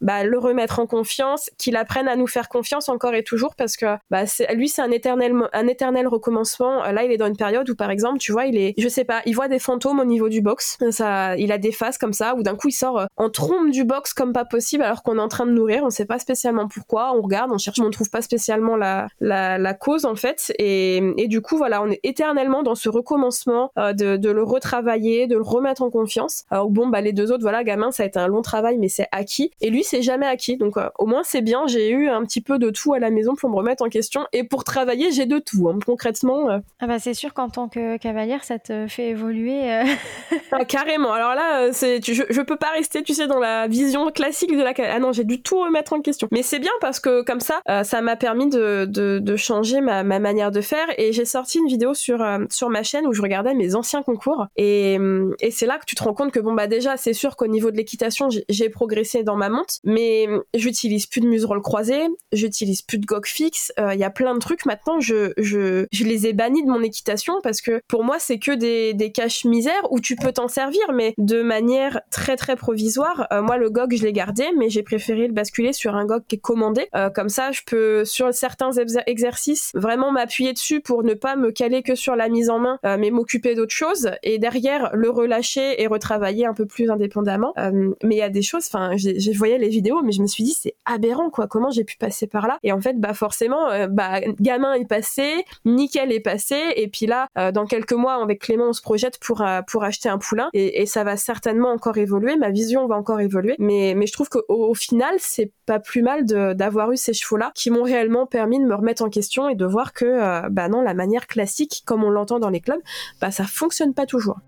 bah, le remettre en confiance, qu'il apprenne à nous faire confiance encore et toujours parce que bah, lui c'est un éternel un éternel recommencement. Là il est dans une période où par exemple tu vois il est je sais pas il voit des fantômes au niveau du box. Ça il a des phases comme ça où d'un coup il sort euh, en trompe du box comme pas possible alors qu'on est en train de nourrir. On sait pas spécialement pourquoi. On regarde, on cherche, on trouve pas spécialement la, la, la cause en fait et, et du coup voilà on est éternellement dans ce recommencement euh, de, de le retravailler, de le remettre en confiance. Alors bon bah les deux autres voilà gamin ça a été un long travail mais c'est acquis et lui c'est jamais acquis. Donc au moins c'est bien, j'ai eu un petit peu de tout à la maison pour me remettre en question et pour travailler j'ai de tout. Hein. Concrètement. Ah bah c'est sûr qu'en tant que cavalière ça te fait évoluer. ah, carrément. Alors là c'est je, je peux pas rester tu sais dans la vision classique de la ah non j'ai dû tout remettre en question. Mais c'est bien parce que comme ça ça m'a permis de, de, de changer ma, ma, manière de faire et j'ai sorti une vidéo sur sur ma chaîne où je regardais mes anciens concours et, et c'est là que tu te rends compte que bon bah déjà c'est sûr qu'au niveau de l'équitation j'ai progressé dans ma monte mais j'utilise plus de museroll croisé j'utilise plus de gog fixe il y a plein de trucs. Maintenant je, je, je les ai bannis de mon équitation parce que pour moi c'est que des, des caches misères où tu peux t'en servir mais de manière très très provisoire. Euh, moi le gog je l'ai gardé mais j'ai préféré le basculer sur un gog qui est commandé. Euh, comme ça je peux sur certains exercices vraiment m'appuyer dessus pour ne pas me caler que sur la mise en main euh, mais m'occuper d'autres choses et derrière le relâcher et retravailler un peu plus indépendamment. Mais il y a des choses enfin j'ai voyé les vidéos mais je me suis dit c'est aberrant quoi. Comment j'ai pu passer par là? Et en fait bah forcément bah gamin est passé nickel est passé et puis là dans quelques mois avec Clément on se projette pour pour acheter un poulain et, ça va certainement encore évoluer ma vision va encore évoluer mais je trouve qu'au au final c'est pas plus mal d'avoir eu ces chevaux là qui m'ont réellement permis de me remettre en question et de voir que euh, bah non la manière classique comme on l'entend dans les clubs bah ça fonctionne pas toujours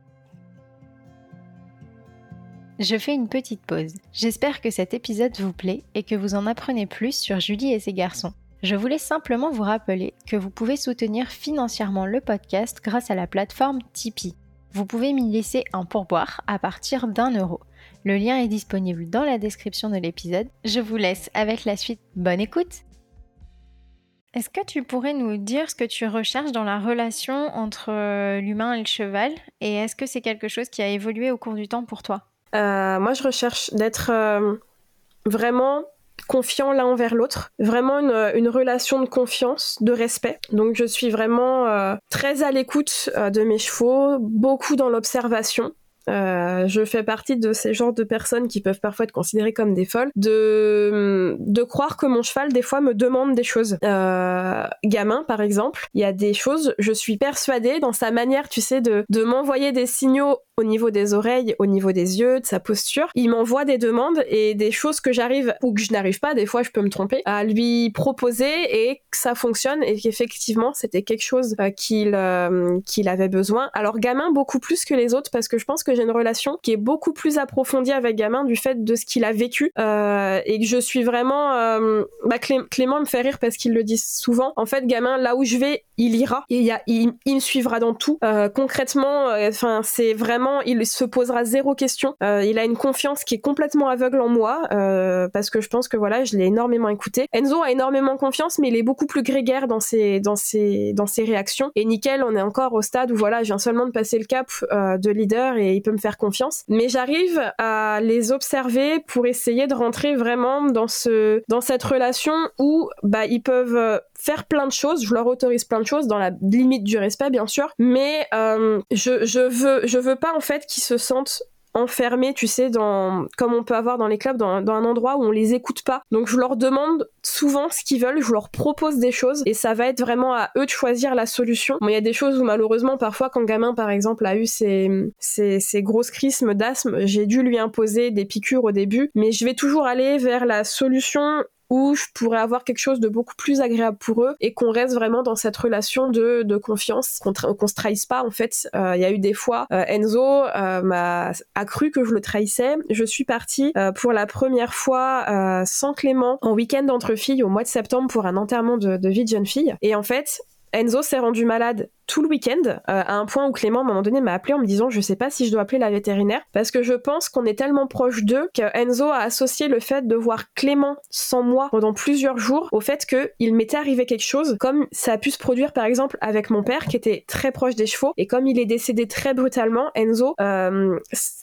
je fais une petite pause. J'espère que cet épisode vous plaît et que vous en apprenez plus sur Julie et ses garçons. Je voulais simplement vous rappeler que vous pouvez soutenir financièrement le podcast grâce à la plateforme Tipeee. Vous pouvez m'y laisser un pourboire à partir d'un euro. Le lien est disponible dans la description de l'épisode. Je vous laisse avec la suite. Bonne écoute Est-ce que tu pourrais nous dire ce que tu recherches dans la relation entre euh, l'humain et le cheval? Et est-ce que c'est quelque chose qui a évolué au cours du temps pour toi? Euh, Moi, je recherche d'être euh, vraiment confiant l'un envers l'autre, vraiment une, relation de confiance, de respect. Donc je suis vraiment très à l'écoute de mes chevaux, beaucoup dans l'observation. Euh, je fais partie de ces genres de personnes qui peuvent parfois être considérées comme des folles, de, croire que mon cheval des fois me demande des choses. Euh, gamin par exemple, il y a des choses, je suis persuadée dans sa manière, tu sais, de m'envoyer des signaux au niveau des oreilles, au niveau des yeux, de sa posture. Il m'envoie des demandes et des choses que j'arrive ou que je n'arrive pas, des fois je peux me tromper, à lui proposer et que ça fonctionne et qu'effectivement c'était quelque chose euh, qu'il euh, qu'il avait besoin. Alors gamin beaucoup plus que les autres parce que je pense que j'ai une relation qui est beaucoup plus approfondie avec gamin du fait de ce qu'il a vécu euh, et que je suis vraiment bah, Clément me fait rire parce qu'il le dit souvent. En fait gamin là où je vais il ira il, y a, il, il me suivra dans tout. Concrètement enfin c'est vraiment il se posera zéro question. Euh, il a une confiance qui est complètement aveugle en moi euh, parce que je pense que voilà, je l'ai énormément écouté. Enzo a énormément confiance, mais il est beaucoup plus grégaire dans ses dans ses dans ses réactions. Et Nickel, on est encore au stade où voilà, je viens seulement de passer le cap euh, de leader et il peut me faire confiance. Mais j'arrive à les observer pour essayer de rentrer vraiment dans ce dans cette relation où bah ils peuvent faire plein de choses, je leur autorise plein de choses dans la limite du respect bien sûr, mais euh, je, je veux je veux pas en fait qu'ils se sentent enfermés, tu sais, dans, comme on peut avoir dans les clubs, dans, dans, un endroit où on les écoute pas. Donc je leur demande souvent ce qu'ils veulent, je leur propose des choses et ça va être vraiment à eux de choisir la solution. Bon, il y a des choses où malheureusement parfois quand gamin par exemple a eu ses, ses, ses grosses crises d'asthme, j'ai dû lui imposer des piqûres au début, mais je vais toujours aller vers la solution où je pourrais avoir quelque chose de beaucoup plus agréable pour eux et qu'on reste vraiment dans cette relation de, confiance, qu'on qu se trahisse pas en fait. Euh, il y a eu des fois, euh, Enzo euh, m'a a cru que je le trahissais. Je suis partie pour la première fois sans Clément en week-end entre filles au mois de septembre pour un enterrement de vie de jeune fille. Et en fait, Enzo s'est rendu malade tout le week-end, euh, à un point où Clément, à un moment donné, m'a appelé en me disant je sais pas si je dois appeler la vétérinaire, parce que je pense qu'on est tellement proche d'eux que Enzo a associé le fait de voir Clément sans moi pendant plusieurs jours au fait qu'il m'était arrivé quelque chose, comme ça a pu se produire par exemple avec mon père qui était très proche des chevaux, et comme il est décédé très brutalement, Enzo, euh,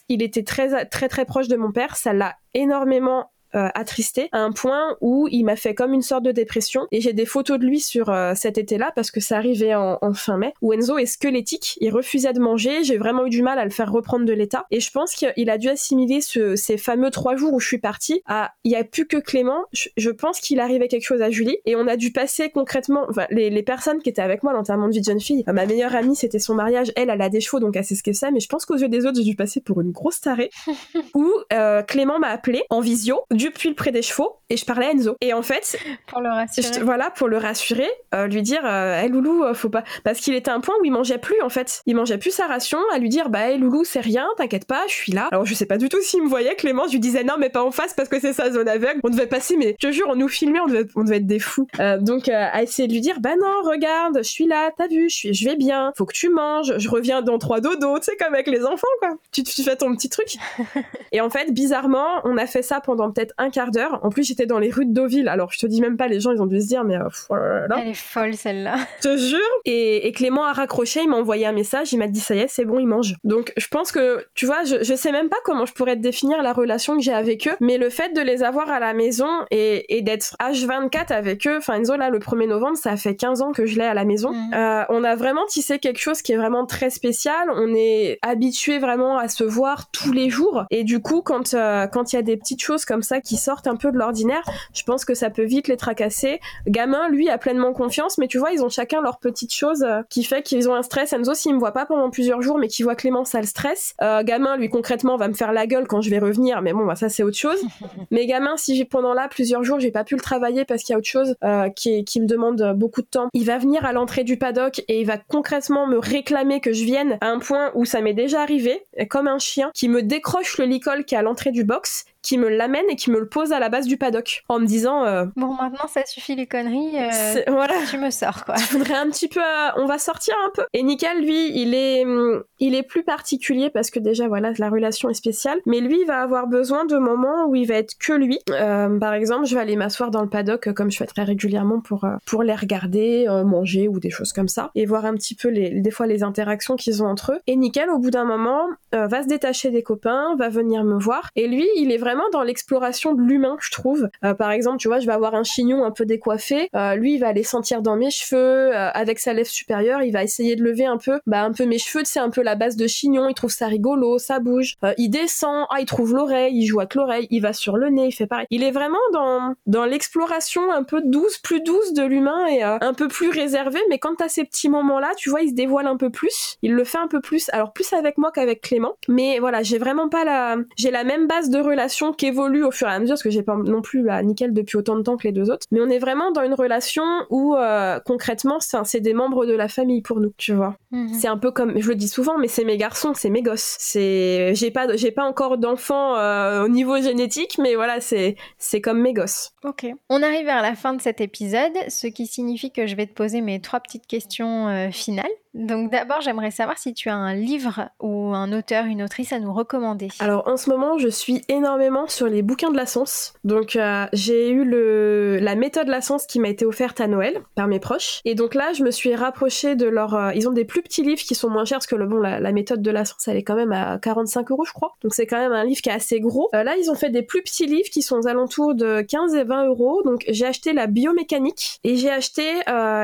il était très très très proche de mon père, ça l'a énormément euh, attristé à un point où il m'a fait comme une sorte de dépression. Et j'ai des photos de lui sur euh, cet été-là parce que ça arrivait en, fin mai. Où Enzo est squelettique, il refusait de manger, j'ai vraiment eu du mal à le faire reprendre de l'état. Et je pense qu'il a dû assimiler ce, ces fameux trois jours où je suis partie à il y a plus que Clément, je, pense qu'il arrivait quelque chose à Julie. Et on a dû passer concrètement enfin, les, les personnes qui étaient avec moi l'enterrement de vie de jeune fille, ma meilleure amie c'était son mariage, elle elle a des chevaux donc elle sait ce que c'est mais je pense qu'aux yeux des autres j'ai dû passer pour une grosse tarée. Où euh, Clément m'a appelé en visio depuis le près des chevaux et je parlais à Enzo. Et en fait, pour le rassurer. voilà, pour le rassurer, euh, lui dire, hé Loulou, faut pas, parce qu'il était à un point où il mangeait plus en fait, il mangeait plus sa ration, à lui dire, bah hé Loulou, c'est rien, t'inquiète pas, je suis là. Alors je sais pas du tout s'il me voyait, Clément, je lui disais non, mais pas en face parce que c'est sa zone aveugle. On devait passer, mais je te jure, on nous filmait, on devait, on devait être des fous. donc à essayer de lui dire, bah non, regarde, je suis là, t'as vu, je suis, je vais bien, faut que tu manges, je reviens dans trois dodos, tu sais comme avec les enfants quoi. Tu, tu fais ton petit truc. et en fait, bizarrement, on a fait ça pendant peut-être un quart d'heure. En plus, j'étais dans les rues de Deauville. Alors, je te dis même pas, les gens, ils ont dû se dire, mais euh, oh Elle est folle, celle-là. Je te jure. Et, Clément a raccroché, il m'a envoyé un message, il m'a dit, ça y est, c'est bon, il mange. Donc, je pense que, tu vois, je, je sais même pas comment je pourrais te définir la relation que j'ai avec eux, mais le fait de les avoir à la maison et, et d'être H24 avec eux, enfin, Enzo, là, le 1er novembre, ça fait 15 ans que je l'ai à la maison. Mm. Euh, on a vraiment tissé quelque chose qui est vraiment très spécial. On est habitué vraiment à se voir tous les jours. Et du coup, quand euh, quand il y a des petites choses comme ça qui sortent un peu de l'ordinaire, je pense que ça peut vite les tracasser. Gamin, lui, a pleinement confiance, mais tu vois, ils ont chacun leurs petites choses euh, qui fait qu'ils ont un stress. Enzo, s'il me voit pas pendant plusieurs jours, mais qu'il voit Clément, ça le stress. Euh, gamin, lui, concrètement, va me faire la gueule quand je vais revenir, mais bon, bah, ça c'est autre chose. mais gamin, si j'ai pendant là plusieurs jours, j'ai pas pu le travailler parce qu'il y a autre chose qui, qui me demande beaucoup de temps, il va venir à l'entrée du paddock et il va concrètement me réclamer que je vienne à un point où ça m'est déjà arrivé, comme un chien, qui me décroche le licol qui est à l'entrée du box qui me l'amène et qui me le pose à la base du paddock en me disant euh, bon maintenant ça suffit les conneries euh, voilà. tu me sors quoi. Je voudrais un petit peu euh, on va sortir un peu. Et Nickel lui il est hum, il est plus particulier parce que déjà voilà la relation est spéciale. Mais lui il va avoir besoin de moments où il va être que lui. Par exemple je vais aller m'asseoir dans le paddock comme je fais très régulièrement pour pour les regarder manger ou des choses comme ça. Et voir un petit peu les des fois les interactions qu'ils ont entre eux. Et Nickel au bout d'un moment va se détacher des copains va venir me voir. Et lui il est vraiment vraiment dans l'exploration de l'humain, je trouve. Euh, par exemple, tu vois, je vais avoir un chignon un peu décoiffé. Euh, lui, il va aller sentir dans mes cheveux. Euh, avec sa lèvre supérieure, il va essayer de lever un peu, bah, un peu mes cheveux. C'est un peu la base de chignon. Il trouve ça rigolo, ça bouge. il descend. Ah, il trouve l'oreille. Il joue avec l'oreille. Il va sur le nez. Il fait pareil. Il est vraiment dans dans l'exploration un peu douce, plus douce de l'humain et un peu plus réservé. Mais quand t'as ces petits moments-là, tu vois, il se dévoile un peu plus. Il le fait un peu plus. Alors plus avec moi qu'avec Clément. Mais voilà, j'ai vraiment pas la, j'ai la même base de relation qui évolue au fur et à mesure, parce que j'ai pas non plus la nickel depuis autant de temps que les deux autres. Mais on est vraiment dans une relation où euh, concrètement, c'est des membres de la famille pour nous, tu vois. Mhm. C'est un peu comme, je le dis souvent, mais c'est mes garçons, c'est mes gosses. C'est, j'ai pas, j'ai pas encore d'enfants euh, au niveau génétique, mais voilà, c'est, c'est comme mes gosses. Ok. On arrive vers la fin de cet épisode, ce qui signifie que je vais te poser mes trois petites questions euh, finales. Donc d'abord, j'aimerais savoir si tu as un livre ou un auteur, une autrice à nous recommander. Alors en ce moment, je suis énormément sur les bouquins de la science. Donc euh, j'ai eu le la méthode de la science qui m'a été offerte à Noël par mes proches. Et donc là, je me suis rapprochée de leur. Euh, ils ont des plus petits livres qui sont moins chers parce que le bon, la, méthode de la science, elle est quand même à 45 euros, je crois. Donc c'est quand même un livre qui est assez gros. Euh, là, ils ont fait des plus petits livres qui sont aux alentours de 15 et 20 euros. Donc j'ai acheté la biomécanique et j'ai acheté.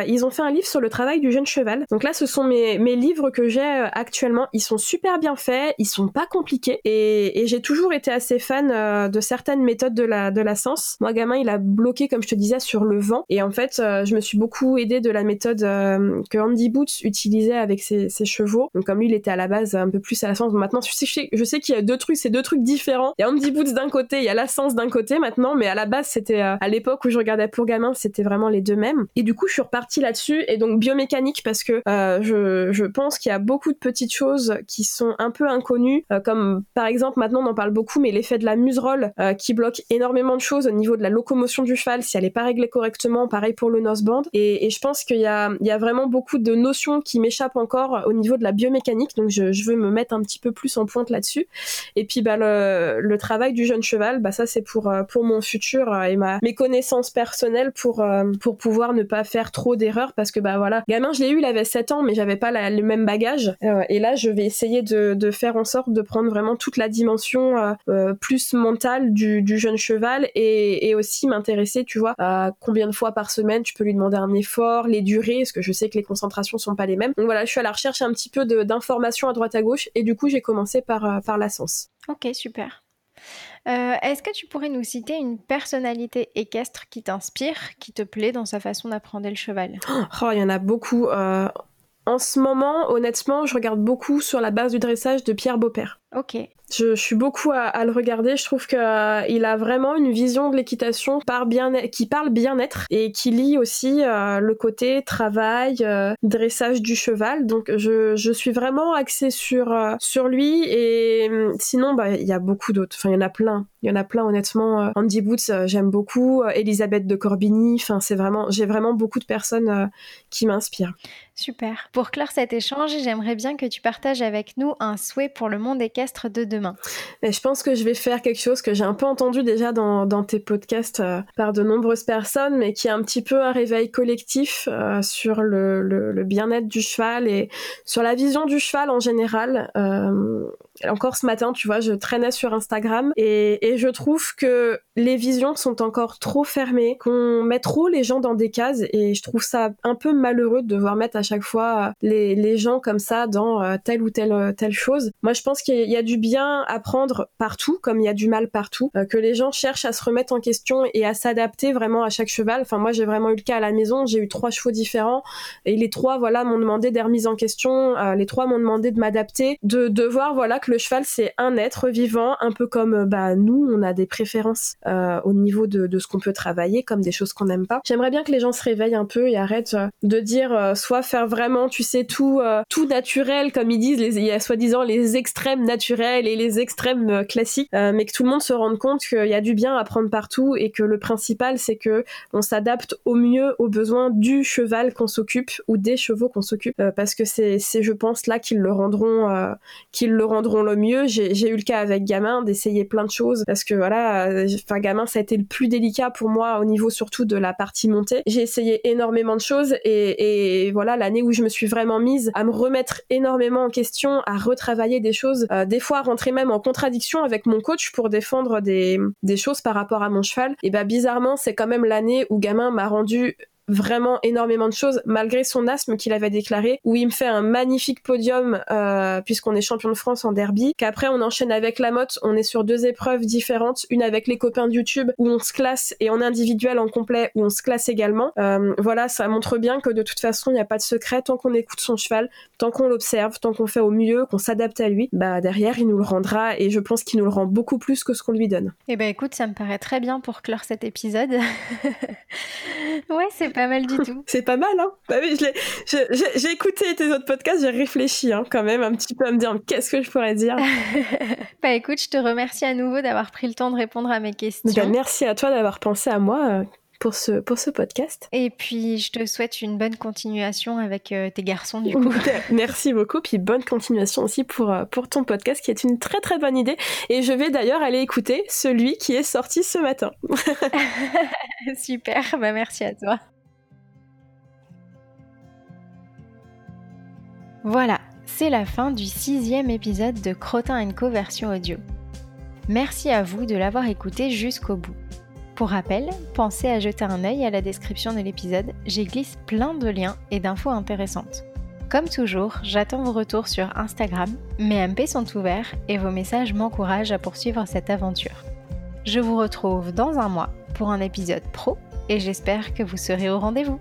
ils ont fait un livre sur le travail du jeune cheval. Donc là, ce sont mes, mes livres que j'ai euh, actuellement. Ils sont super bien faits, ils sont pas compliqués et, et j'ai toujours été assez fan euh, de certaines méthodes de la, de la science. Moi, gamin, il a bloqué, comme je te disais, sur le vent et en fait, euh, je me suis beaucoup aidée de la méthode que Andy Boots utilisait avec ses, ses, chevaux. Donc comme lui, il était à la base un peu plus à la science. Maintenant, je sais, je sais qu'il y a deux trucs, c'est deux trucs différents. Il y a Andy Boots d'un côté, il y a la science d'un côté maintenant, mais à la base, c'était à l'époque où je regardais pour gamin, c'était vraiment les deux mêmes. Et du coup, je suis repartie là-dessus et donc biomécanique parce que je, pense qu'il y a beaucoup de petites choses qui sont un peu inconnues, euh, comme par exemple maintenant on en parle beaucoup, mais l'effet de la muserolle euh, qui bloque énormément de choses au niveau de la locomotion du cheval si elle n'est pas réglée correctement, pareil pour le noseband. Et, je pense qu'il y a, vraiment beaucoup de notions qui m'échappent encore au niveau de la biomécanique, donc je, veux me mettre un petit peu plus en pointe là-dessus. Et puis bah, le, travail du jeune cheval, bah, ça c'est pour, euh, mon futur et mes connaissances personnelles pour, pour pouvoir ne pas faire trop d'erreurs parce que bah voilà, gamin je l'ai eu, il avait 7 ans mais j'avais pas le même bagage. Euh, et là, je vais essayer de, faire en sorte de prendre vraiment toute la dimension euh, euh, plus mentale du, jeune cheval et, aussi m'intéresser, tu vois, à combien de fois par semaine tu peux lui demander un effort, les durées, parce que je sais que les concentrations sont pas les mêmes. Donc voilà, je suis à la recherche un petit peu d'informations à droite à gauche et du coup, j'ai commencé par, par la sens. Ok, super. Est-ce que tu pourrais nous citer une personnalité équestre qui t'inspire, qui te plaît dans sa façon d'apprendre le cheval? Oh, il y en a beaucoup. En ce moment, honnêtement, je regarde beaucoup sur la base du dressage de Pierre Beaupère. Ok. Je, suis beaucoup à, le regarder. Je trouve qu'il a vraiment une vision de l'équitation qui parle bien-être et qui lie aussi le côté travail, dressage du cheval. Donc je, je suis vraiment axée sur, sur lui et hum, sinon bah, il y a beaucoup d'autres. Enfin il y en a plein. Il y en a plein honnêtement. Andy Boots j'aime beaucoup. Elisabeth de Corbigny. Enfin c'est vraiment j'ai vraiment beaucoup de personnes qui m'inspirent. Super. Pour clore cet échange, j'aimerais bien que tu partages avec nous un souhait pour le monde équestre de demain. Je pense que je vais faire quelque chose que j'ai un peu entendu déjà dans, tes podcasts euh, par de nombreuses personnes, mais qui est un petit peu un réveil collectif euh, sur le, bien-être du cheval et sur la vision du cheval en général. Euh, encore ce matin, tu vois, je traînais sur Instagram et, et, je trouve que les visions sont encore trop fermées, qu'on met trop les gens dans des cases et je trouve ça un peu malheureux de devoir mettre à chaque fois les, les gens comme ça dans euh, telle ou telle euh, telle chose. Moi, je pense qu'il y a du bien à prendre partout, comme il y a du mal partout, euh, que les gens cherchent à se remettre en question et à s'adapter vraiment à chaque cheval. Enfin, moi, j'ai vraiment eu le cas à la maison. J'ai eu trois chevaux différents et les trois, voilà, m'ont demandé des remises en question. les trois m'ont demandé de m'adapter, de, de voir, voilà, le cheval c'est un être vivant, un peu comme bah nous, on a des préférences au niveau de, ce qu'on peut travailler, comme des choses qu'on n'aime pas. J'aimerais bien que les gens se réveillent un peu et arrêtent de dire soit faire vraiment, tu sais, tout, euh, tout naturel, comme ils disent, il y a soi-disant les extrêmes naturels et les extrêmes euh, classiques, euh, mais que tout le monde se rende compte qu'il y a du bien à prendre partout et que le principal, c'est que on s'adapte au mieux aux besoins du cheval qu'on s'occupe ou des chevaux qu'on s'occupe, parce que c'est, c'est, je pense, là qu'ils le rendront, qu'ils le rendront le mieux. J'ai, eu le cas avec Gamin d'essayer plein de choses, parce que voilà, enfin Gamin, ça a été le plus délicat pour moi au niveau surtout de la partie montée. J'ai essayé énormément de choses et, et voilà, l'année où je me suis vraiment mise à me remettre énormément en question, à retravailler des choses, euh, des fois rentrer même en contradiction avec mon coach pour défendre des, des choses par rapport à mon cheval. Et bah bizarrement, c'est quand même l'année où Gamin m'a rendu vraiment énormément de choses malgré son asthme qu'il avait déclaré où il me fait un magnifique podium euh, puisqu'on est champion de France en derby qu'après on enchaîne avec la motte on est sur deux épreuves différentes une avec les copains de YouTube où on se classe et en individuel en complet où on se classe également. Euh, voilà ça montre bien que de toute façon il n'y a pas de secret tant qu'on écoute son cheval tant qu'on l'observe tant qu'on fait au mieux qu'on s'adapte à lui bah derrière il nous le rendra et je pense qu'il nous le rend beaucoup plus que ce qu'on lui donne. Eh ben écoute ça me paraît très bien pour clore cet épisode. Ouais c'est pas mal du tout. C'est pas mal, hein bah oui, j'ai écouté tes autres podcasts, j'ai réfléchi hein, quand même un petit peu à me dire qu'est-ce que je pourrais dire? bah écoute, je te remercie à nouveau d'avoir pris le temps de répondre à mes questions. Bah, merci à toi d'avoir pensé à moi. Euh, pour ce, pour ce podcast. Et puis, je te souhaite une bonne continuation avec euh, tes garçons, du coup. Merci beaucoup. Puis, bonne continuation aussi pour, euh, pour ton podcast, qui est une très, très bonne idée. Et je vais d'ailleurs aller écouter celui qui est sorti ce matin. Super. Bah, merci à toi. Voilà, c'est la fin du sixième épisode de Crotin Co version audio. Merci à vous de l'avoir écouté jusqu'au bout. Pour rappel, pensez à jeter un œil à la description de l'épisode, j'y glisse plein de liens et d'infos intéressantes. Comme toujours, j'attends vos retours sur Instagram, mes MP sont ouverts et vos messages m'encouragent à poursuivre cette aventure. Je vous retrouve dans un mois pour un épisode pro et j'espère que vous serez au rendez-vous.